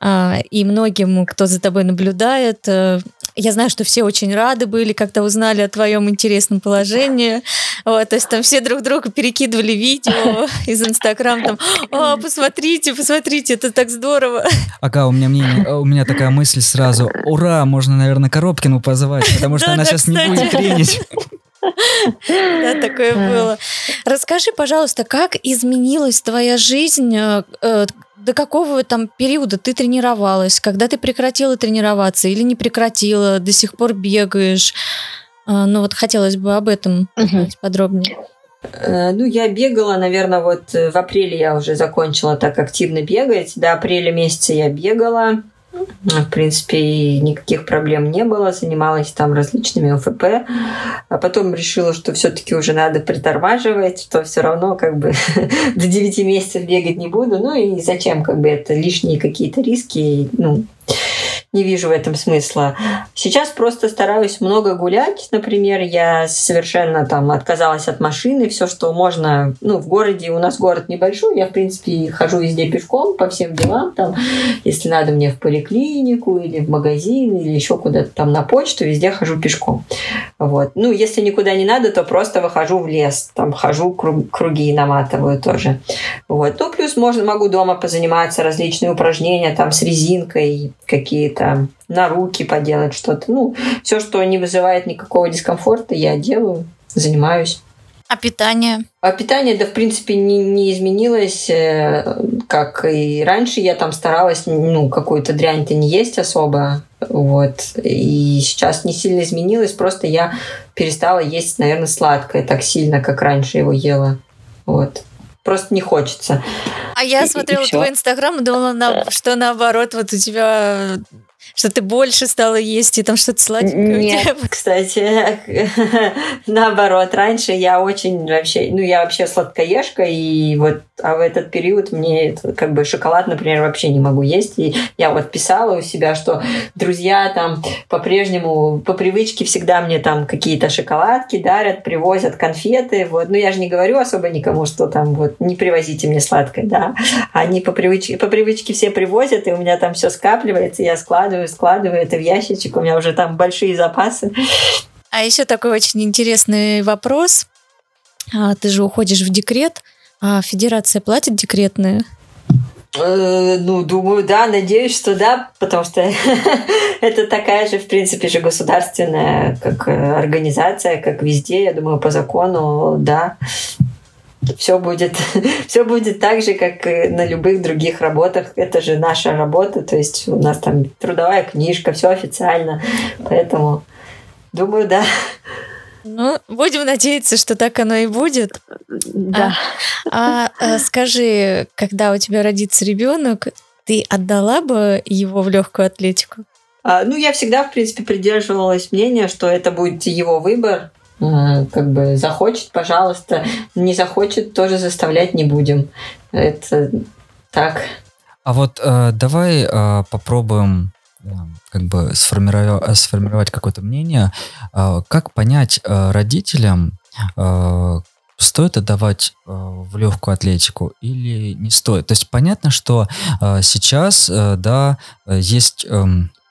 и многим, кто за тобой наблюдает. Э, я знаю, что все очень рады были, когда узнали о твоем интересном положении. Вот, то есть там все друг другу перекидывали видео (laughs) из Инстаграм, там, о, посмотрите, посмотрите, это так здорово. Ага, у меня, мнение, у меня такая мысль сразу, ура, можно, наверное, Коробкину позвать, потому что она сейчас не будет тренить. Да, такое было. Расскажи, пожалуйста, как изменилась твоя жизнь э, э, до какого там периода ты тренировалась, когда ты прекратила тренироваться или не прекратила, до сих пор бегаешь. А, ну вот хотелось бы об этом узнать подробнее. Э, ну, я бегала, наверное, вот в апреле я уже закончила так активно бегать. До апреля месяца я бегала. В принципе, никаких проблем не было, занималась там различными ОФП, а потом решила, что все-таки уже надо притормаживать, что все равно как бы (laughs) до 9 месяцев бегать не буду, ну и зачем как бы это? Лишние какие-то риски, ну, не вижу в этом смысла. Сейчас просто стараюсь много гулять. Например, я совершенно там отказалась от машины, все, что можно. Ну, в городе, у нас город небольшой, я, в принципе, хожу везде пешком по всем делам. Там, если надо мне в поликлинику или в магазин, или еще куда-то там на почту, везде хожу пешком. Вот. Ну, если никуда не надо, то просто выхожу в лес, там хожу, круги наматываю тоже. Вот. Ну, плюс можно, могу дома позаниматься, различные упражнения там с резинкой, какие-то на руки поделать что-то. Ну, все, что не вызывает никакого дискомфорта, я делаю, занимаюсь. А питание? А питание, да, в принципе, не, не изменилось, э, как и раньше. Я там старалась, ну, какую-то дрянь-то не есть особо. Вот. И сейчас не сильно изменилось, просто я перестала есть, наверное, сладкое так сильно, как раньше его ела. Вот. Просто не хочется. А я и, смотрела и твой инстаграм и думала, что наоборот, вот у тебя что ты больше стала есть и там что-то сладенькое? Нет, кстати, (laughs) наоборот. Раньше я очень вообще, ну, я вообще сладкоежка, и вот а в этот период мне как бы шоколад, например, вообще не могу есть. И я вот писала у себя, что друзья там по-прежнему по привычке всегда мне там какие-то шоколадки дарят, привозят конфеты. Вот. Ну, я же не говорю особо никому, что там вот не привозите мне сладкое, да. Они по привычке, по привычке все привозят, и у меня там все скапливается, я складываю, складываю это в ящичек, у меня уже там большие запасы. А еще такой очень интересный вопрос. А, ты же уходишь в декрет, а федерация платит декретные? Э, ну, думаю, да, надеюсь, что да, потому что (laughs) это такая же, в принципе, же государственная как э, организация, как везде, я думаю, по закону, да все будет, (laughs) все будет так же, как и на любых других работах. Это же наша работа, то есть у нас там трудовая книжка, все официально. Поэтому думаю, да. Ну, будем надеяться, что так оно и будет. Да. А, а, а скажи, когда у тебя родится ребенок, ты отдала бы его в легкую атлетику? А, ну, я всегда, в принципе, придерживалась мнения, что это будет его выбор. Как бы захочет, пожалуйста, не захочет, тоже заставлять не будем. Это так. А вот э, давай э, попробуем как бы сформировать, сформировать какое-то мнение. Э, как понять э, родителям, э, стоит отдавать э, в легкую атлетику или не стоит? То есть понятно, что э, сейчас, э, да, есть, э,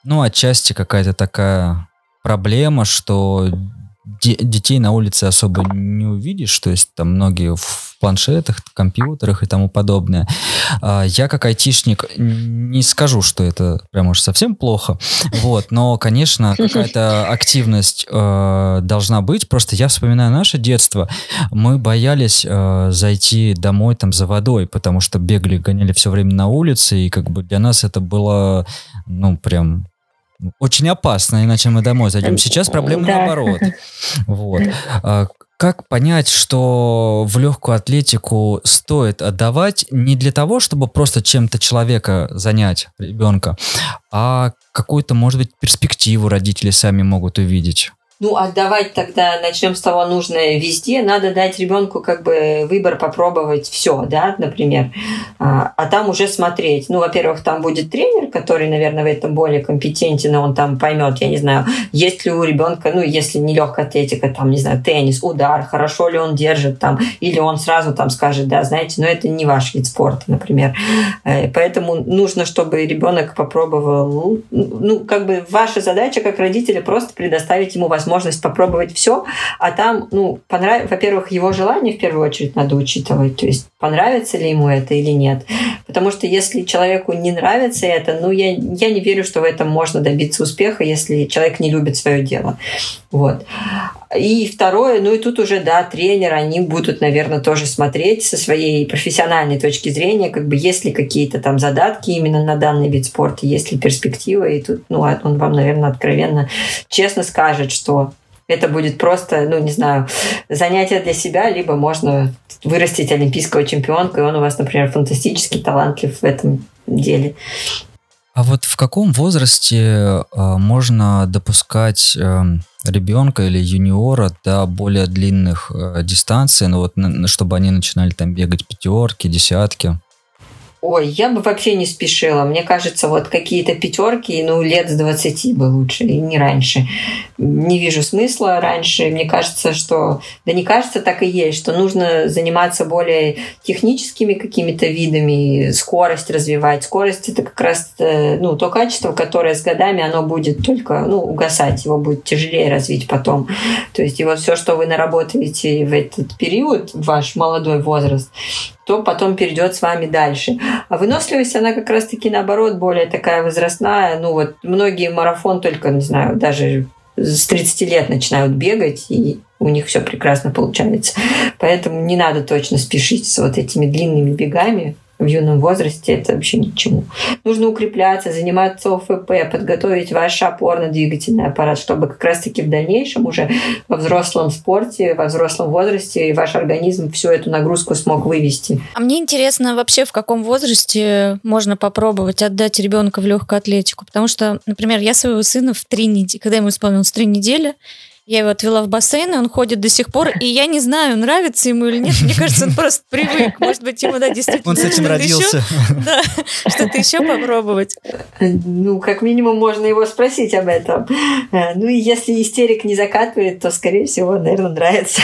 ну, отчасти какая-то такая проблема, что детей на улице особо не увидишь, то есть там многие в планшетах, компьютерах и тому подобное. А, я как айтишник не скажу, что это прям уж совсем плохо, вот, но, конечно, какая-то активность э, должна быть. Просто я вспоминаю наше детство, мы боялись э, зайти домой там за водой, потому что бегали, гоняли все время на улице, и как бы для нас это было, ну, прям очень опасно, иначе мы домой зайдем. Сейчас проблема да. наоборот. Вот. Как понять, что в легкую атлетику стоит отдавать не для того, чтобы просто чем-то человека занять, ребенка, а какую-то, может быть, перспективу родители сами могут увидеть? Ну, отдавать тогда, начнем с того, нужно везде. Надо дать ребенку как бы выбор попробовать все, да, например. А, а там уже смотреть. Ну, во-первых, там будет тренер, который, наверное, в этом более компетентен, он там поймет, я не знаю, есть ли у ребенка, ну, если не легкая атлетика, там, не знаю, теннис, удар, хорошо ли он держит там, или он сразу там скажет, да, знаете, но это не ваш вид спорта, например. Э, поэтому нужно, чтобы ребенок попробовал, ну, как бы ваша задача как родителя просто предоставить ему возможность возможность попробовать все, а там, ну, понрав... во-первых, его желание в первую очередь надо учитывать, то есть понравится ли ему это или нет. Потому что если человеку не нравится это, ну, я, я не верю, что в этом можно добиться успеха, если человек не любит свое дело. Вот. И второе, ну и тут уже, да, тренер, они будут, наверное, тоже смотреть со своей профессиональной точки зрения, как бы есть ли какие-то там задатки именно на данный вид спорта, есть ли перспектива, и тут, ну, он вам, наверное, откровенно честно скажет, что это будет просто, ну, не знаю, занятие для себя, либо можно вырастить олимпийского чемпионка, и он у вас, например, фантастически талантлив в этом деле. А вот в каком возрасте э, можно допускать э, ребенка или юниора до более длинных э, дистанций, ну вот, чтобы они начинали там бегать пятерки, десятки? Ой, я бы вообще не спешила. Мне кажется, вот какие-то пятерки, ну, лет с 20 бы лучше, и не раньше. не вижу смысла. Раньше мне кажется, что... Да не кажется, так и есть, что нужно заниматься более техническими какими-то видами, скорость развивать. Скорость — это как раз э, ну, то качество, которое с годами оно будет только ну, угасать, его будет тяжелее развить потом. То есть и вот все, что вы наработаете в этот период, ваш молодой возраст, то потом перейдет с вами дальше. А выносливость, она как раз-таки наоборот более такая возрастная. Ну вот многие марафон только, не знаю, даже с 30 лет начинают бегать, и у них все прекрасно получается. Поэтому не надо точно спешить с вот этими длинными бегами в юном возрасте это вообще ни к чему. Нужно укрепляться, заниматься ОФП, подготовить ваш опорно-двигательный аппарат, чтобы как раз-таки в дальнейшем уже во взрослом спорте, во взрослом возрасте ваш организм всю эту нагрузку смог вывести. А мне интересно вообще, в каком возрасте можно попробовать отдать ребенка в легкую атлетику? Потому что, например, я своего сына в три недели, когда ему исполнилось три недели, я его отвела в бассейн, и он ходит до сих пор, и я не знаю, нравится ему или нет. Мне кажется, он просто привык. Может быть, ему, да, действительно... Он с этим родился. Еще, (laughs) да, что-то еще попробовать. Ну, как минимум, можно его спросить об этом. Ну, и если истерик не закатывает, то, скорее всего, наверное, нравится.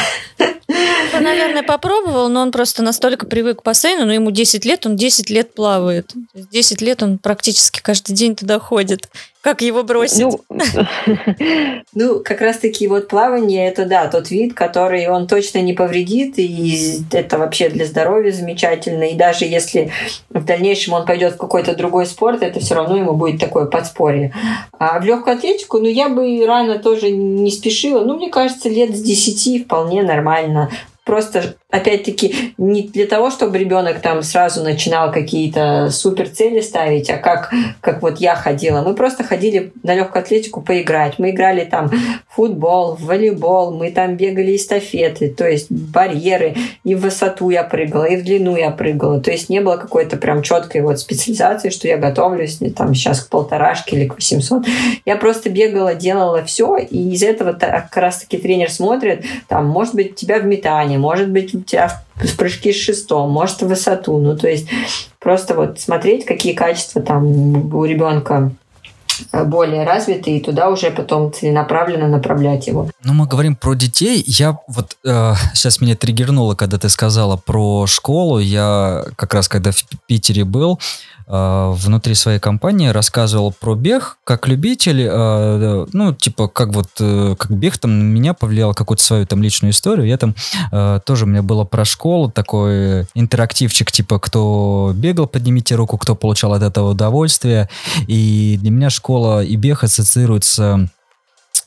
Он, наверное, попробовал, но он просто настолько привык к бассейну, но ему 10 лет, он 10 лет плавает. 10 лет он практически каждый день туда ходит. Как его бросить? Ну, (laughs) ну, как раз-таки вот плавание, это да, тот вид, который он точно не повредит, и это вообще для здоровья замечательно. И даже если в дальнейшем он пойдет в какой-то другой спорт, это все равно ему будет такое подспорье. А в легкую атлетику, ну, я бы рано тоже не спешила. Ну, мне кажется, лет с 10 вполне нормально просто, опять-таки, не для того, чтобы ребенок там сразу начинал какие-то супер цели ставить, а как, как вот я ходила. Мы просто ходили на легкую атлетику поиграть. Мы играли там в футбол, в волейбол, мы там бегали эстафеты, то есть барьеры. И в высоту я прыгала, и в длину я прыгала. То есть не было какой-то прям четкой вот специализации, что я готовлюсь не, там сейчас к полторашке или к 800. Я просто бегала, делала все, и из этого как раз-таки тренер смотрит, там, может быть, тебя в метании, плавание, может быть, у тебя в прыжки с шестом, может, в высоту. Ну, то есть просто вот смотреть, какие качества там у ребенка более развитый, и туда уже потом целенаправленно направлять его. Ну, мы говорим про детей. Я вот э, сейчас меня триггернуло, когда ты сказала про школу. Я как раз, когда в Питере был, Э, внутри своей компании рассказывал про бег как любитель, э, ну, типа, как вот, э, как бег там на меня повлиял, какую-то свою там личную историю. Я там тоже у меня было про школу, такой интерактивчик, типа, кто бегал, поднимите руку, кто получал от этого удовольствие. И для меня школа и бег ассоциируются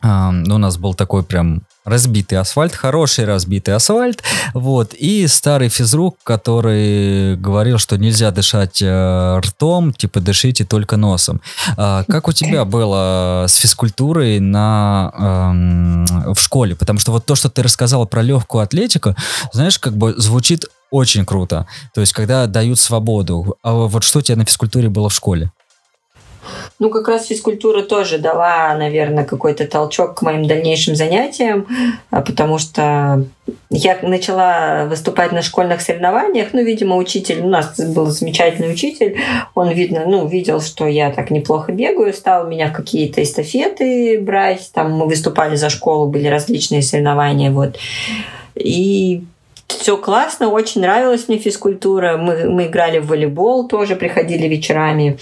у нас был такой прям разбитый асфальт, хороший разбитый асфальт, вот, и старый физрук, который говорил, что нельзя дышать э, ртом, типа дышите только носом. А, как у тебя (laughs) было с физкультурой на, э, в школе? Потому что вот то, что ты рассказала про легкую атлетику, знаешь, как бы звучит очень круто. То есть, когда дают свободу. А вот что у тебя на физкультуре было в школе? Ну, как раз физкультура тоже дала, наверное, какой-то толчок к моим дальнейшим занятиям, а, потому что я начала выступать на школьных соревнованиях. Ну, видимо, учитель, у нас был замечательный учитель, он, видно, ну, видел, что я так неплохо бегаю, стал меня в какие-то эстафеты брать. Там мы выступали за школу, были различные соревнования, вот. И все классно, очень нравилась мне физкультура. Мы, мы играли в волейбол, тоже приходили вечерами.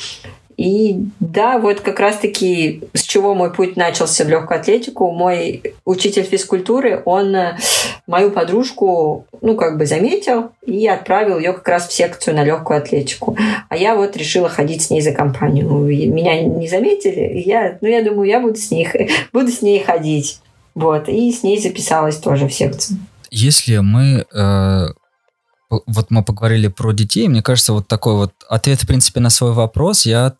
И да, вот как раз-таки с чего мой путь начался в легкую атлетику. Мой учитель физкультуры, он э, мою подружку, ну, как бы заметил и отправил ее как раз в секцию на легкую атлетику. А я вот решила ходить с ней за компанию. Меня не заметили, я, ну, я думаю, я буду с ней, (laughs) буду с ней ходить. Вот, и с ней записалась тоже в секцию. Если мы э, вот мы поговорили про детей, мне кажется, вот такой вот ответ, в принципе, на свой вопрос я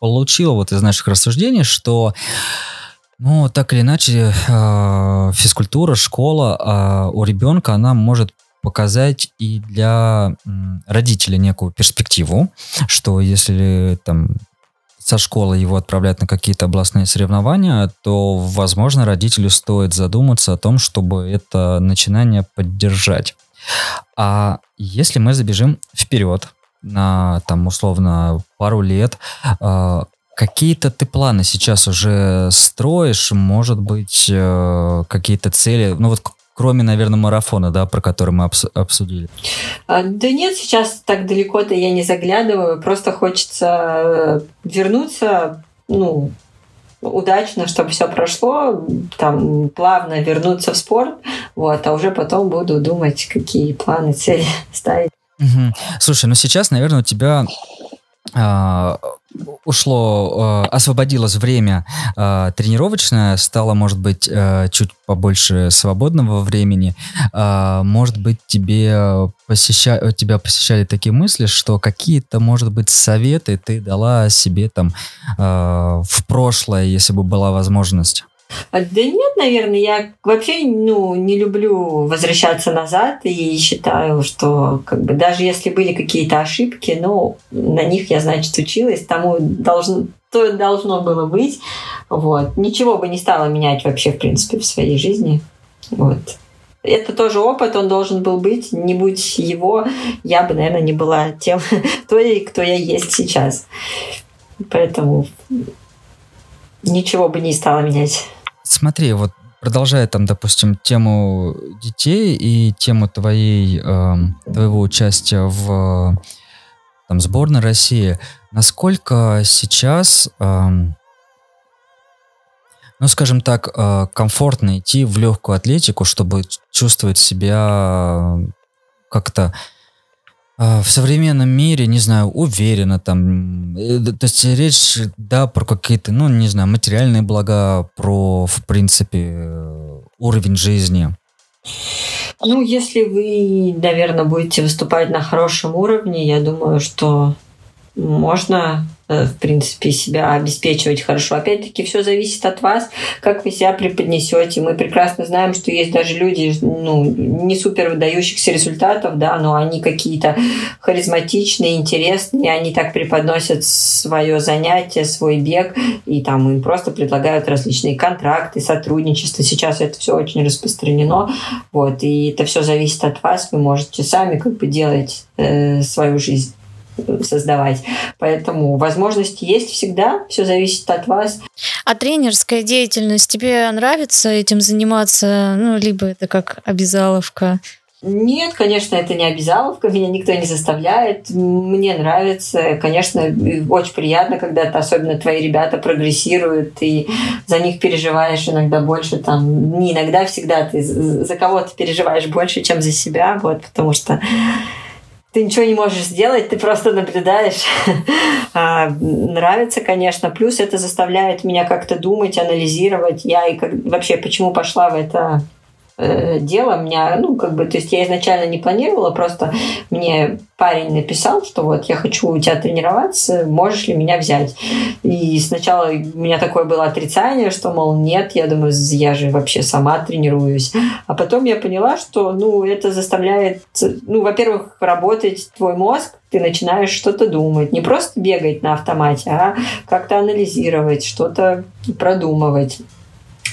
получил вот из наших рассуждений, что ну, так или иначе, э, физкультура, школа э, у ребенка, она может показать и для родителя некую перспективу, что если там со школы его отправлять на какие-то областные соревнования, то, возможно, родителю стоит задуматься о том, чтобы это начинание поддержать. А если мы забежим вперед, на там условно пару лет, э, какие-то ты планы сейчас уже строишь? Может быть, э, какие-то цели? Ну вот кроме, наверное, марафона, да, про который мы обс- обсудили? А, да нет, сейчас так далеко-то я не заглядываю. Просто хочется вернуться, ну, удачно, чтобы все прошло, там плавно вернуться в спорт, вот, а уже потом буду думать, какие планы, цели (laughs) ставить. Угу. Слушай, ну сейчас, наверное, у тебя а, ушло, э, освободилось время э, тренировочное, стало, может быть, э, чуть побольше свободного времени. Может быть, тебе посеща... тебя посещали такие мысли, что какие-то, может быть, советы ты дала себе там в прошлое, если бы была возможность? А, да нет, наверное, я вообще ну, не люблю возвращаться назад и считаю, что как бы даже если были какие-то ошибки, ну, на них я, значит, училась, тому должно, то должно было быть. Вот. Ничего бы не стало менять вообще, в принципе, в своей жизни. Вот. Это тоже опыт, он должен был быть. Не будь его, я бы, наверное, не была тем, (laughs) той, кто я есть сейчас. Поэтому ничего бы не стало менять. Смотри, вот продолжая там, допустим, тему детей и тему твоей, э, твоего участия в там, сборной России, насколько сейчас, э, ну, скажем так, э, комфортно идти в легкую атлетику, чтобы чувствовать себя как-то а, в современном мире, не знаю, уверенно там, э, то есть речь, да, про какие-то, ну, не знаю, материальные блага, про, в принципе, уровень жизни. Ну, если вы, наверное, будете выступать на хорошем уровне, я думаю, что можно Э, в принципе, себя обеспечивать хорошо. Опять-таки, все зависит от вас, как вы себя преподнесете. Мы прекрасно знаем, что есть даже люди, ну, не супер выдающихся результатов, да, но они какие-то харизматичные, интересные, они так преподносят свое занятие, свой бег, и там им просто предлагают различные контракты, сотрудничество. Сейчас это все очень распространено, вот, и это все зависит от вас. Вы можете сами как бы делать э, свою жизнь создавать. Поэтому возможности есть всегда, все зависит от вас. А тренерская деятельность, тебе нравится этим заниматься? Ну, либо это как обязаловка? Нет, конечно, это не обязаловка, меня никто не заставляет. Мне нравится, конечно, очень приятно, когда -то, особенно твои ребята прогрессируют, и за них переживаешь иногда больше, там, не иногда, всегда ты за кого-то переживаешь больше, чем за себя, вот, потому что ты ничего не можешь сделать, ты просто наблюдаешь. (laughs) а, нравится, конечно. Плюс это заставляет меня как-то думать, анализировать. Я и как, вообще почему пошла в это э, дело. Меня, ну, как бы, то есть я изначально не планировала, просто мне парень написал, что вот я хочу у тебя тренироваться, можешь ли меня взять? И сначала у меня такое было отрицание, что, мол, нет, я думаю, я же вообще сама тренируюсь. А потом я поняла, что, ну, это заставляет, ну, во-первых, работать твой мозг, ты начинаешь что-то думать, не просто бегать на автомате, а как-то анализировать, что-то продумывать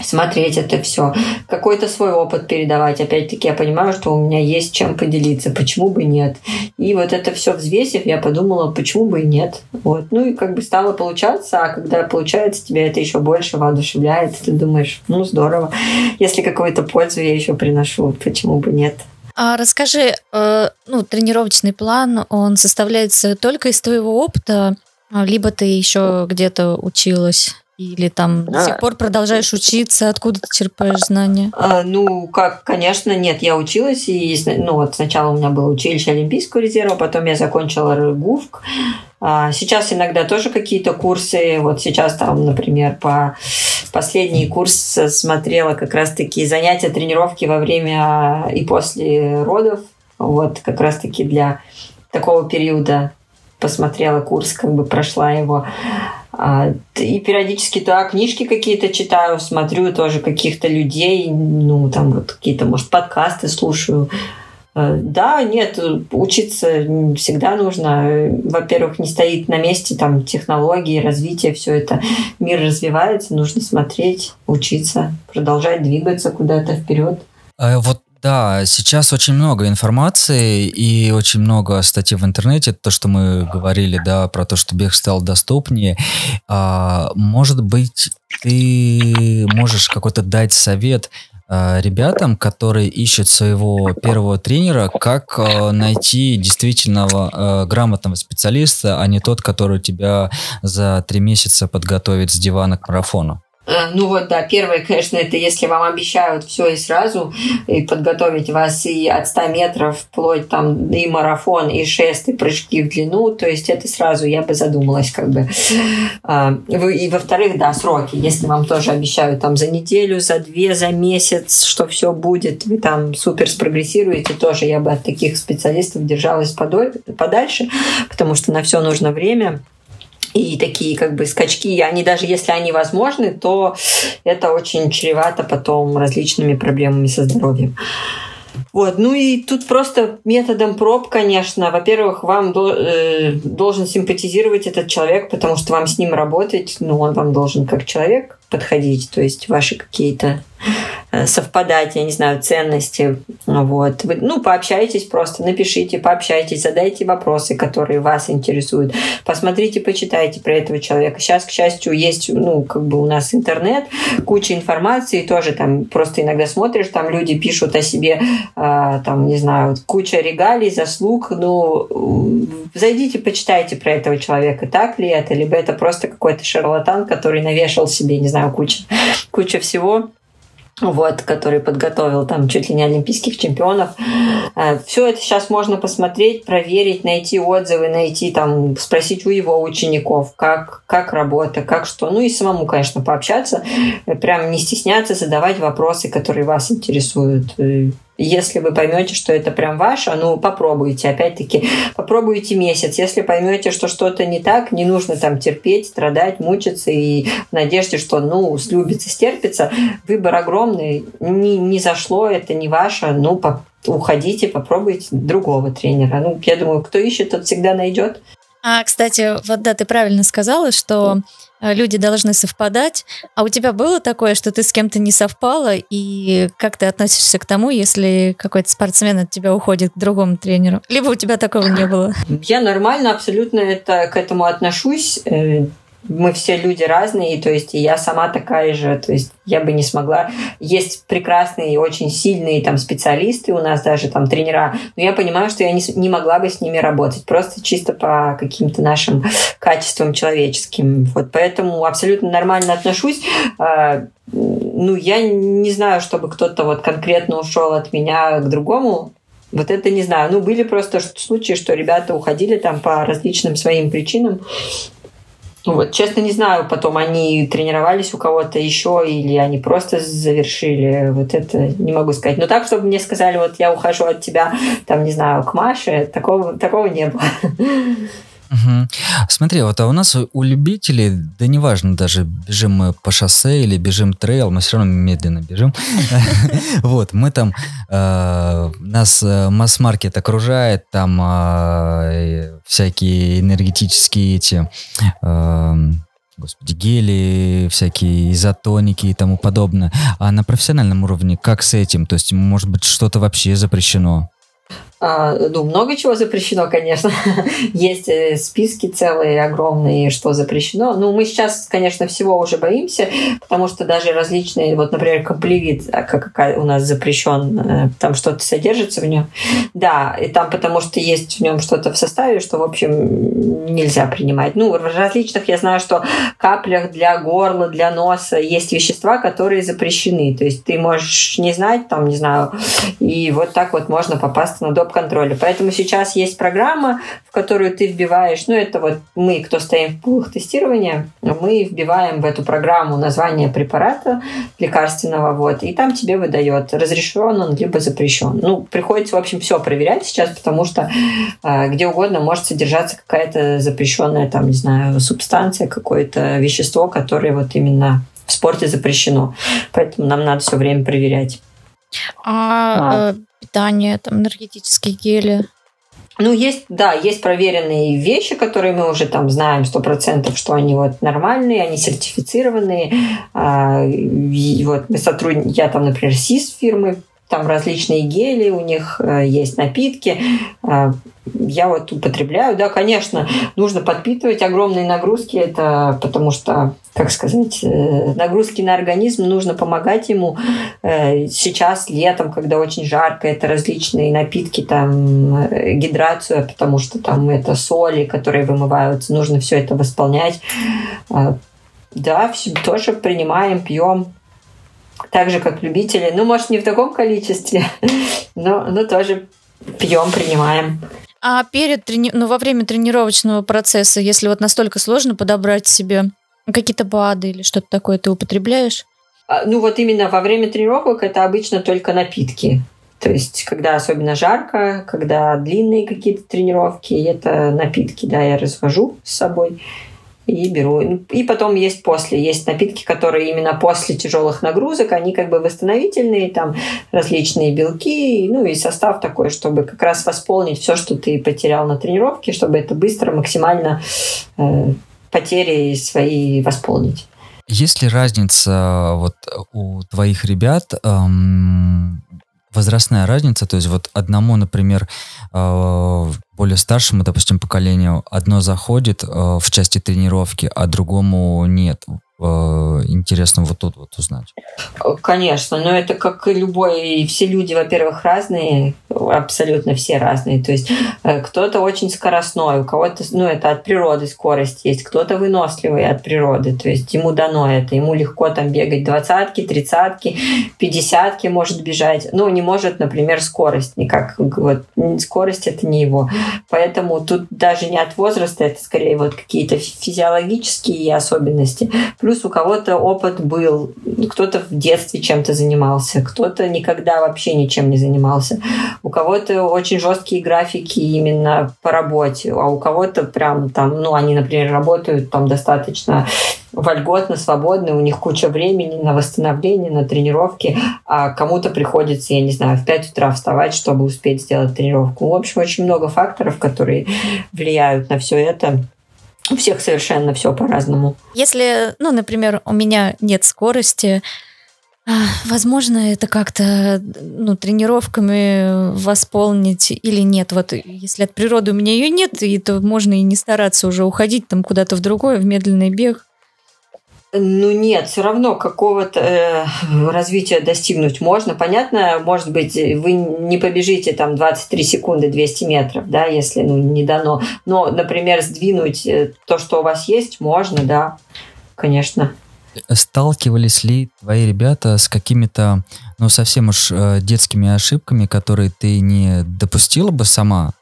смотреть это все, какой-то свой опыт передавать. Опять-таки я понимаю, что у меня есть чем поделиться, почему бы нет. И вот это все взвесив, я подумала, почему бы и нет. Вот. Ну и как бы стало получаться, а когда получается, тебя это еще больше воодушевляет, ты думаешь, ну здорово, если какую-то пользу я еще приношу, почему бы нет. А расскажи, э, ну, тренировочный план, он составляется только из твоего опыта, либо ты еще где-то училась? Или там до сих пор продолжаешь учиться, откуда ты черпаешь знания? А, ну, как, конечно, нет, я училась, и ну, вот сначала у меня было училище Олимпийского резерва, потом я закончила РГУФК. А, сейчас иногда тоже какие-то курсы, вот сейчас там, например, по последний курс смотрела как раз-таки занятия, тренировки во время и после родов, вот как раз-таки для такого периода посмотрела курс, как бы прошла его. А, и периодически, да, книжки какие-то читаю, смотрю тоже каких-то людей, ну, там вот какие-то, может, подкасты слушаю. А, да, нет, учиться всегда нужно. Во-первых, не стоит на месте там технологии, развитие, все это. Мир развивается, нужно смотреть, учиться, продолжать двигаться куда-то вперед. А вот Да, сейчас очень много информации и очень много статей в интернете. То, что мы говорили, да, про то, что бег стал доступнее. А, может быть, ты можешь какой-то дать совет а, ребятам, которые ищут своего первого тренера, как а, найти действительного а, грамотного специалиста, а не тот, который тебя за три месяца подготовит с дивана к марафону? Э, ну вот, да, первое, конечно, это если вам обещают все и сразу, и подготовить вас и от 100 метров, вплоть там и марафон, и шест, и прыжки в длину, то есть это сразу я бы задумалась как бы. А, и во-вторых, да, сроки. Если вам тоже обещают там за неделю, за две, за месяц, что все будет, вы там супер спрогрессируете, тоже я бы от таких специалистов держалась подальше, потому что на все нужно время и такие как бы скачки, они даже если они возможны, то это очень чревато потом различными проблемами со здоровьем. Вот, ну и тут просто методом проб, конечно. Во-первых, вам до, э, должен симпатизировать этот человек, потому что вам с ним работать, ну, он вам должен как человек подходить, то есть ваши какие-то Э, совпадать, я не знаю, ценности. Вот. Вы, ну, пообщайтесь просто, напишите, пообщайтесь, задайте вопросы, которые вас интересуют. Посмотрите, почитайте про этого человека. Сейчас, к счастью, есть, ну, как бы у нас интернет, куча информации, тоже там просто иногда смотришь, там люди пишут о себе, э, там, не знаю, куча регалий, заслуг, ну, зайдите, почитайте про этого человека, так ли это, либо это просто какой-то шарлатан, который навешал себе, не знаю, куча, (laughs) куча всего вот, который подготовил там чуть ли не олимпийских чемпионов. Э, Все это сейчас можно посмотреть, проверить, найти отзывы, найти там, спросить у его учеников, как, как работа, как что. Ну и самому, конечно, пообщаться, прям не стесняться, задавать вопросы, которые вас интересуют. Если вы поймете, что это прям ваше, ну попробуйте. Опять-таки, попробуйте месяц. Если поймете, что что-то не так, не нужно там терпеть, страдать, мучиться и в надежде, что ну слюбится, стерпится. Выбор огромный. Не, не зашло, это не ваше. Ну, уходите, попробуйте другого тренера. Ну, я думаю, кто ищет, тот всегда найдет. А, кстати, вот да, ты правильно сказала, что Э, люди должны совпадать. А у тебя было такое, что ты с кем-то не совпала, и как ты относишься к тому, если какой-то спортсмен от тебя уходит к другому тренеру? Либо у тебя такого не было? Я нормально абсолютно это, к этому отношусь. Мы все люди разные, то есть и я сама такая же, то есть я бы не смогла. Есть прекрасные и очень сильные там специалисты у нас даже там тренера, но я понимаю, что я не, не могла бы с ними работать, просто чисто по каким-то нашим качествам человеческим. Вот поэтому абсолютно нормально отношусь. А, ну, я не знаю, чтобы кто-то вот конкретно ушел от меня к другому. Вот это не знаю. Ну, были просто случаи, что ребята уходили там по различным своим причинам. Ну вот, честно, не знаю, потом они тренировались у кого-то еще или они просто завершили. Вот это не могу сказать. Но так, чтобы мне сказали, вот я ухожу от тебя, там, не знаю, к Маше, такого, такого не было. Угу. Смотри, вот а у нас у любителей, да неважно даже, бежим мы по шоссе или бежим трейл, мы все равно медленно бежим. (laughs) Вот, мы там, э, нас э, масс-маркет окружает, там э, всякие энергетические эти господи, гели, всякие изотоники и тому подобное. А на профессиональном уровне как с этим? То есть, может быть, что-то вообще запрещено? А, ну, много чего запрещено, конечно. (laughs) Есть э, списки целые, огромные, что запрещено. Ну, мы сейчас, конечно, всего уже боимся, потому что даже различные, вот, например, комплевит, а, как у нас запрещен, э, там что-то содержится в нем. Да, и там потому что есть в нем что-то в составе, что, в общем, нельзя принимать. Ну, в различных, я знаю, что каплях для горла, для носа есть вещества, которые запрещены. То есть ты можешь не знать, там, не знаю, и вот так вот можно попасть на доп стоп-контроля. Поэтому сейчас есть программа, в которую ты вбиваешь, ну это вот мы, кто стоим в пулах тестирования, мы вбиваем в эту программу название препарата лекарственного, вот, и там тебе выдает, разрешен он, либо запрещен. Ну, приходится, в общем, все проверять сейчас, потому что э, где угодно может содержаться какая-то запрещенная, там, не знаю, субстанция, какое-то вещество, которое вот именно в спорте запрещено. Поэтому нам надо все время проверять. А, а. Питание, там, энергетические гели? Ну, есть, да, есть проверенные вещи, которые мы уже там знаем сто процентов, что они вот нормальные, они сертифицированные. А, и вот мы сотрудники, я там, например, СИС фирмы там различные гели, у них э, есть напитки. Э, я вот употребляю, да, конечно, нужно подпитывать огромные нагрузки, это потому что, как сказать, э, нагрузки на организм, нужно помогать ему. Сейчас, летом, когда очень жарко, это различные напитки, там, гидрацию, потому что там это соли, которые вымываются, нужно все это восполнять. Да, тоже принимаем, пьем так же, как любители. Ну, может, не в таком количестве, (laughs) но, но тоже пьем, принимаем. А перед трени... ну, во время тренировочного процесса, если вот настолько сложно подобрать себе какие-то БАДы или что-то такое, ты употребляешь? А, ну, вот именно во время тренировок это обычно только напитки. То есть, когда особенно жарко, когда длинные какие-то тренировки, это напитки, да, я развожу с собой и беру. И потом есть после. Есть напитки, которые именно после тяжелых нагрузок, они как бы восстановительные, там различные белки, ну и состав такой, чтобы как раз восполнить все, что ты потерял на тренировке, чтобы это быстро, максимально э, потери свои восполнить. Есть ли разница вот у твоих ребят эм, возрастная разница, то есть вот одному, например, э, более старшему, допустим, поколению одно заходит э, в части тренировки, а другому нет. Э, интересно вот тут вот узнать. Конечно, но это как и любой, все люди, во-первых, разные, абсолютно все разные. То есть э, кто-то очень скоростной, у кого-то, ну это от природы скорость есть, кто-то выносливый от природы, то есть ему дано это, ему легко там бегать двадцатки, тридцатки, пятидесятки может бежать, но не может, например, скорость никак, вот скорость это не его. Поэтому тут даже не от возраста, это скорее вот какие-то физиологические особенности. Плюс у кого-то опыт был, кто-то в детстве чем-то занимался, кто-то никогда вообще ничем не занимался. У кого-то очень жесткие графики именно по работе, а у кого-то прям там, ну, они, например, работают там достаточно вольготно, свободно, у них куча времени на восстановление, на тренировки, а кому-то приходится, я не знаю, в 5 утра вставать, чтобы успеть сделать тренировку. В общем, очень много факторов, которые влияют на все это. У всех совершенно все по-разному. Если, ну, например, у меня нет скорости, а, Возможно, это как-то ну, тренировками восполнить или нет. Вот если от природы у меня ее нет, и то можно и не стараться уже уходить там куда-то в другое, в медленный бег. Ну нет, все равно какого-то э, развития достигнуть можно. Понятно, может быть, вы не побежите там 23 секунды 200 метров, да, если ну, не дано. Но, например, сдвинуть э, то, что у вас есть, можно, да, конечно. Сталкивались ли твои ребята с какими-то, ну, совсем уж э, детскими ошибками, которые ты не допустила бы сама,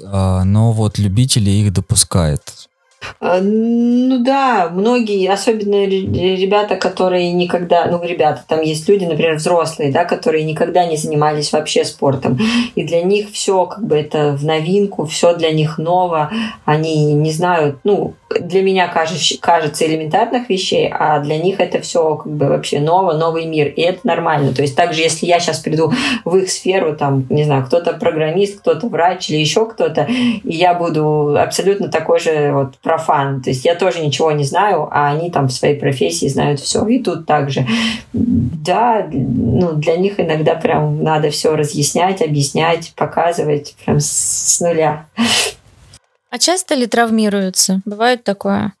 э, но вот любители их допускают? А, ну да, многие, особенно ребята, которые никогда, ну ребята, там есть люди, например, взрослые, да, которые никогда не занимались вообще спортом, и для них все как бы это в новинку, все для них ново, они не знают, ну для меня кажется, кажется элементарных вещей, а для них это все как бы вообще ново, новый мир, и это нормально. То есть также, если я сейчас приду в их сферу, там, не знаю, кто-то программист, кто-то врач или еще кто-то, и я буду абсолютно такой же вот профан. То есть я тоже ничего не знаю, а они там в своей профессии знают все. И тут также. Да, ну, для них иногда прям надо все разъяснять, объяснять, показывать прям с нуля. А часто ли травмируются? Бывает такое?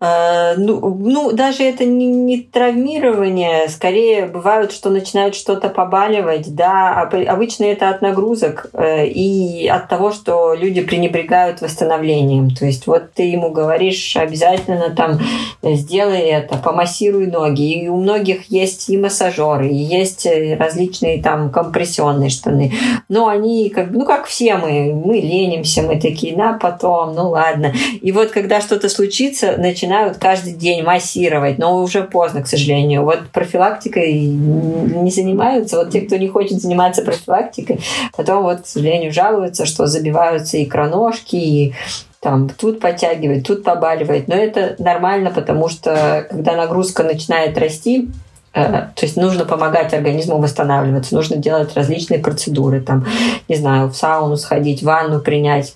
Э, ну, ну, даже это не, не травмирование, скорее бывают, что начинают что-то побаливать, да, обычно это от нагрузок э, и от того, что люди пренебрегают восстановлением. То есть вот ты ему говоришь обязательно там сделай это, помассируй ноги. И у многих есть и массажеры, и есть различные там компрессионные штаны. Но они как ну как все мы, мы ленимся, мы такие, на потом, ну ладно. И вот когда что-то случится, начинают каждый день массировать, но уже поздно, к сожалению. Вот профилактикой не занимаются. Вот те, кто не хочет заниматься профилактикой, потом вот, к сожалению, жалуются, что забиваются икроножки, и там тут подтягивает, тут побаливает. Но это нормально, потому что когда нагрузка начинает расти, э, то есть нужно помогать организму восстанавливаться, нужно делать различные процедуры, там, не знаю, в сауну сходить, ванну принять,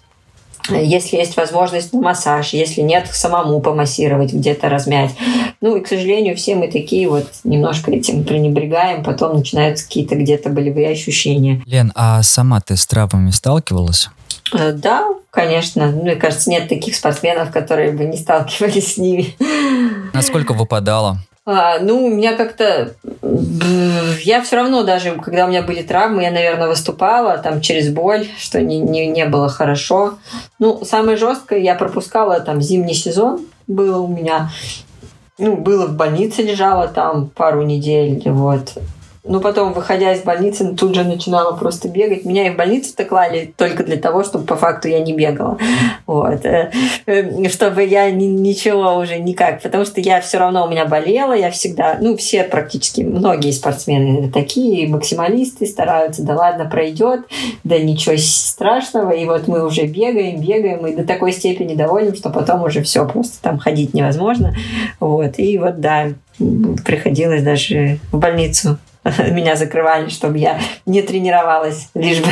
если есть возможность на массаж, если нет, самому помассировать, где-то размять. Ну и, к сожалению, все мы такие вот немножко этим пренебрегаем, потом начинаются какие-то где-то болевые ощущения. Лен, а сама ты с травмами сталкивалась? Э, да, конечно. Мне кажется, нет таких спортсменов, которые бы не сталкивались с ними. Насколько выпадало? А, ну, у меня как-то... Я все равно даже, когда у меня были травмы, я, наверное, выступала там через боль, что не, не, не было хорошо. Ну, самое жесткое, я пропускала там зимний сезон, было у меня. Ну, было в больнице, лежала там пару недель, вот. Ну, потом, выходя из больницы, тут же начинала просто бегать. Меня и в больницу-то клали только для того, чтобы по факту я не бегала. Вот. Э, чтобы я ничего уже никак. Потому что я все равно у меня болела, я всегда, ну, все практически, многие спортсмены такие, максималисты стараются, да ладно, пройдет, да ничего страшного. И вот мы уже бегаем, бегаем, и до такой степени довольны, что потом уже все, просто там ходить невозможно. Вот. И вот, да, приходилось даже в больницу (laughs) меня закрывали, чтобы я не тренировалась, лишь бы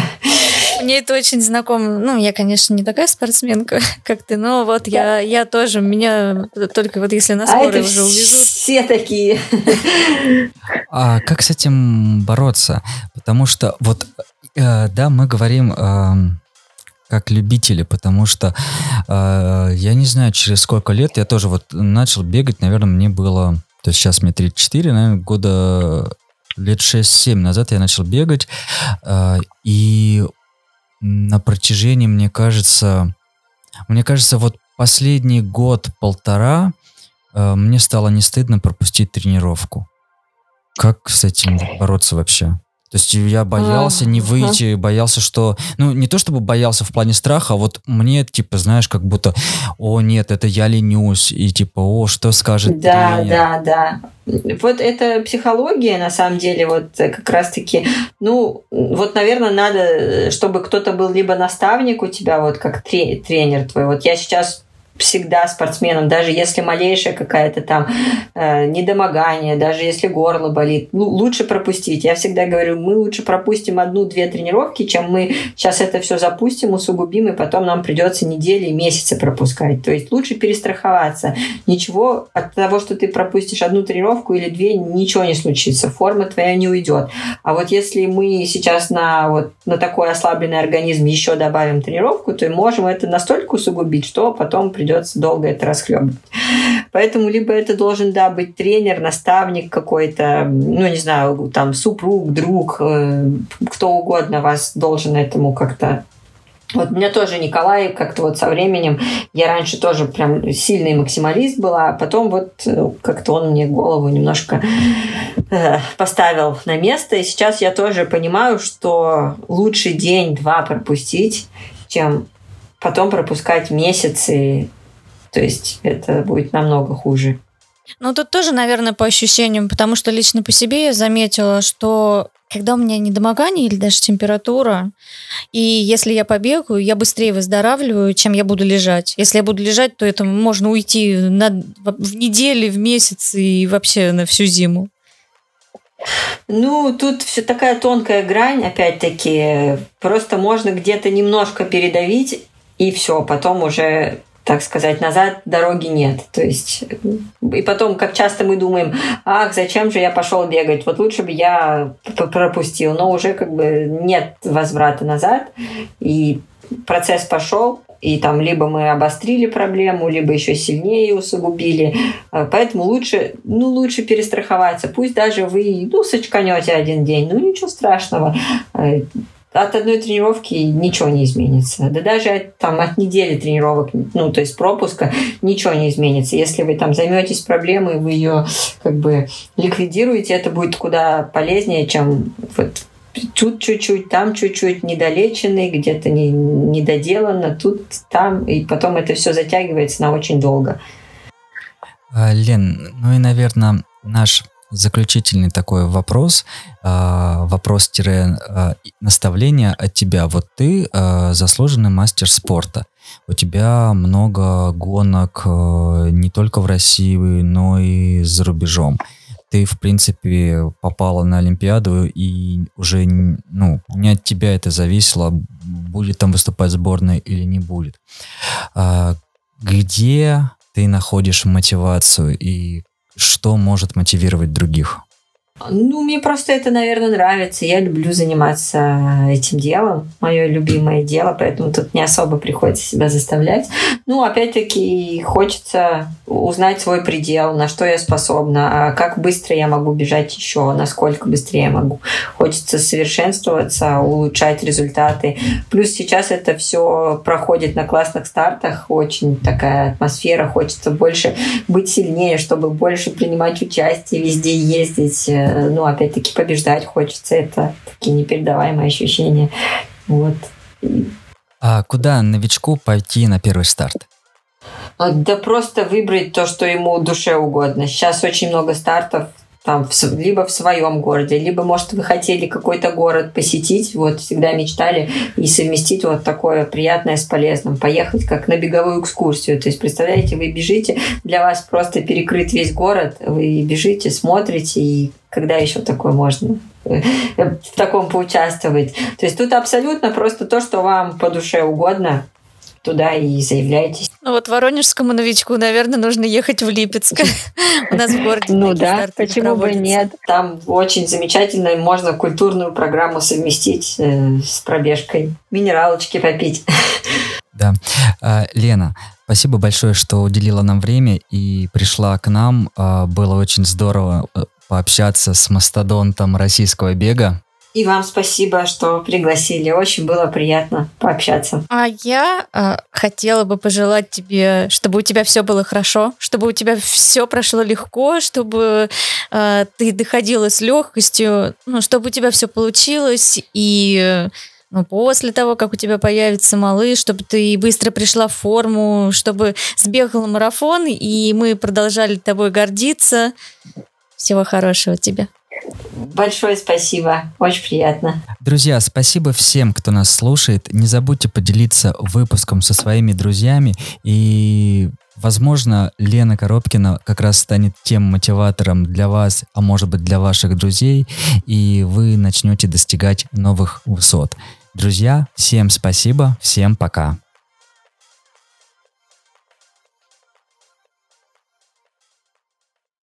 мне это очень знакомо. Ну, я, конечно, не такая спортсменка, (laughs) как ты, но вот я, я тоже, меня только вот если на скорой а уже увезут. все такие. А как с этим бороться? Потому что вот, э, да, мы говорим э, как любители, потому что э, я не знаю, через сколько лет я тоже вот начал бегать, наверное, мне было, то есть сейчас мне 34, наверное, года лет 6-7 назад я начал бегать, э, и на протяжении, мне кажется, мне кажется, вот последний год-полтора э, мне стало не стыдно пропустить тренировку. Как с этим бороться вообще? То есть я боялся не выйти, боялся, что... Ну, не то чтобы боялся в плане страха, а вот мне, типа, знаешь, как будто, о, нет, это я ленюсь, и типа, о, что скажет Да, тренер? да, да. Вот это психология, на самом деле, вот как раз-таки, ну, вот, наверное, надо, чтобы кто-то был либо наставник у тебя, вот как тренер твой. Вот я сейчас всегда спортсменам, даже если малейшая какая-то там э, недомогание, даже если горло болит, лучше пропустить. Я всегда говорю, мы лучше пропустим одну-две тренировки, чем мы сейчас это все запустим, усугубим, и потом нам придется недели и месяцы пропускать. То есть лучше перестраховаться. Ничего от того, что ты пропустишь одну тренировку или две, ничего не случится. Форма твоя не уйдет. А вот если мы сейчас на, вот, на такой ослабленный организм еще добавим тренировку, то можем это настолько усугубить, что потом придется придется долго это расхлебывать. Поэтому либо это должен, да, быть тренер, наставник какой-то, ну, не знаю, там, супруг, друг, э, кто угодно вас должен этому как-то вот у меня тоже Николай как-то вот со временем, я раньше тоже прям сильный максималист была, а потом вот э, как-то он мне голову немножко э, поставил на место, и сейчас я тоже понимаю, что лучше день-два пропустить, чем потом пропускать месяцы, то есть это будет намного хуже. Ну, тут тоже, наверное, по ощущениям, потому что лично по себе я заметила, что когда у меня недомогание или даже температура, и если я побегаю, я быстрее выздоравливаю, чем я буду лежать. Если я буду лежать, то это можно уйти на, в недели, в месяц и вообще на всю зиму. Ну, тут все такая тонкая грань, опять-таки. Просто можно где-то немножко передавить, и все, потом уже так сказать, назад дороги нет. То есть, и потом, как часто мы думаем, ах, зачем же я пошел бегать, вот лучше бы я пропустил, но уже как бы нет возврата назад, и процесс пошел, и там либо мы обострили проблему, либо еще сильнее усугубили. Поэтому лучше, ну, лучше перестраховаться. Пусть даже вы, ну, сочканете один день, ну, ничего страшного от одной тренировки ничего не изменится. Да даже там от недели тренировок, ну, то есть пропуска, ничего не изменится. Если вы там займетесь проблемой, вы ее как бы ликвидируете, это будет куда полезнее, чем вот тут чуть-чуть, там чуть-чуть недолеченный, где-то не, недоделано, тут, там, и потом это все затягивается на очень долго. А, Лен, ну и, наверное, наш заключительный такой вопрос, а, вопрос-наставление от тебя. Вот ты а, заслуженный мастер спорта. У тебя много гонок не только в России, но и за рубежом. ты, в принципе, попала на Олимпиаду, и уже ну, не от тебя это зависело, будет там выступать сборная или не будет. А, где ты находишь мотивацию и что может мотивировать других? Ну, мне просто это, наверное, нравится. Я люблю заниматься этим делом. Мое любимое дело, поэтому тут не особо приходится себя заставлять. Ну, опять-таки, хочется узнать свой предел, на что я способна, а как быстро я могу бежать еще, насколько быстрее я могу. Хочется совершенствоваться, улучшать результаты. Плюс сейчас это все проходит на классных стартах. Очень такая атмосфера. Хочется больше быть сильнее, чтобы больше принимать участие, везде ездить ну, опять-таки, побеждать хочется. Это такие непередаваемые ощущения. Вот. А куда новичку пойти на первый старт? А, да просто выбрать то, что ему душе угодно. Сейчас очень много стартов там в, либо в своем городе, либо, может, вы хотели какой-то город посетить, вот всегда мечтали и совместить вот такое приятное с полезным, поехать как на беговую экскурсию. То есть, представляете, вы бежите, для вас просто перекрыт весь город, вы бежите, смотрите, и когда еще такое можно э, в таком поучаствовать. То есть тут абсолютно просто то, что вам по душе угодно, туда и заявляйтесь. Ну вот воронежскому новичку, наверное, нужно ехать в Липецк. (laughs) У нас в городе Ну да, почему бы нет. Там очень замечательно, можно культурную программу совместить э, с пробежкой. Минералочки попить. (laughs) Да. А, Лена, спасибо большое, что уделила нам время и пришла к нам. А, было очень здорово э, пообщаться с мастодонтом российского бега. И вам спасибо, что пригласили. Очень было приятно пообщаться. А я э, хотела бы пожелать тебе, чтобы у тебя все было хорошо, чтобы у тебя все прошло легко, чтобы э, ты доходила с легкостью, ну, чтобы у тебя все получилось и ну, после того, как у тебя появится малыш, чтобы ты быстро пришла в форму, чтобы сбегал марафон, и мы продолжали тобой гордиться. Всего хорошего тебе. Большое спасибо, очень приятно. Друзья, спасибо всем, кто нас слушает. Не забудьте поделиться выпуском со своими друзьями и Возможно, Лена Коробкина как раз станет тем мотиватором для вас, а может быть для ваших друзей, и вы начнете достигать новых высот. Друзья, всем спасибо, всем пока.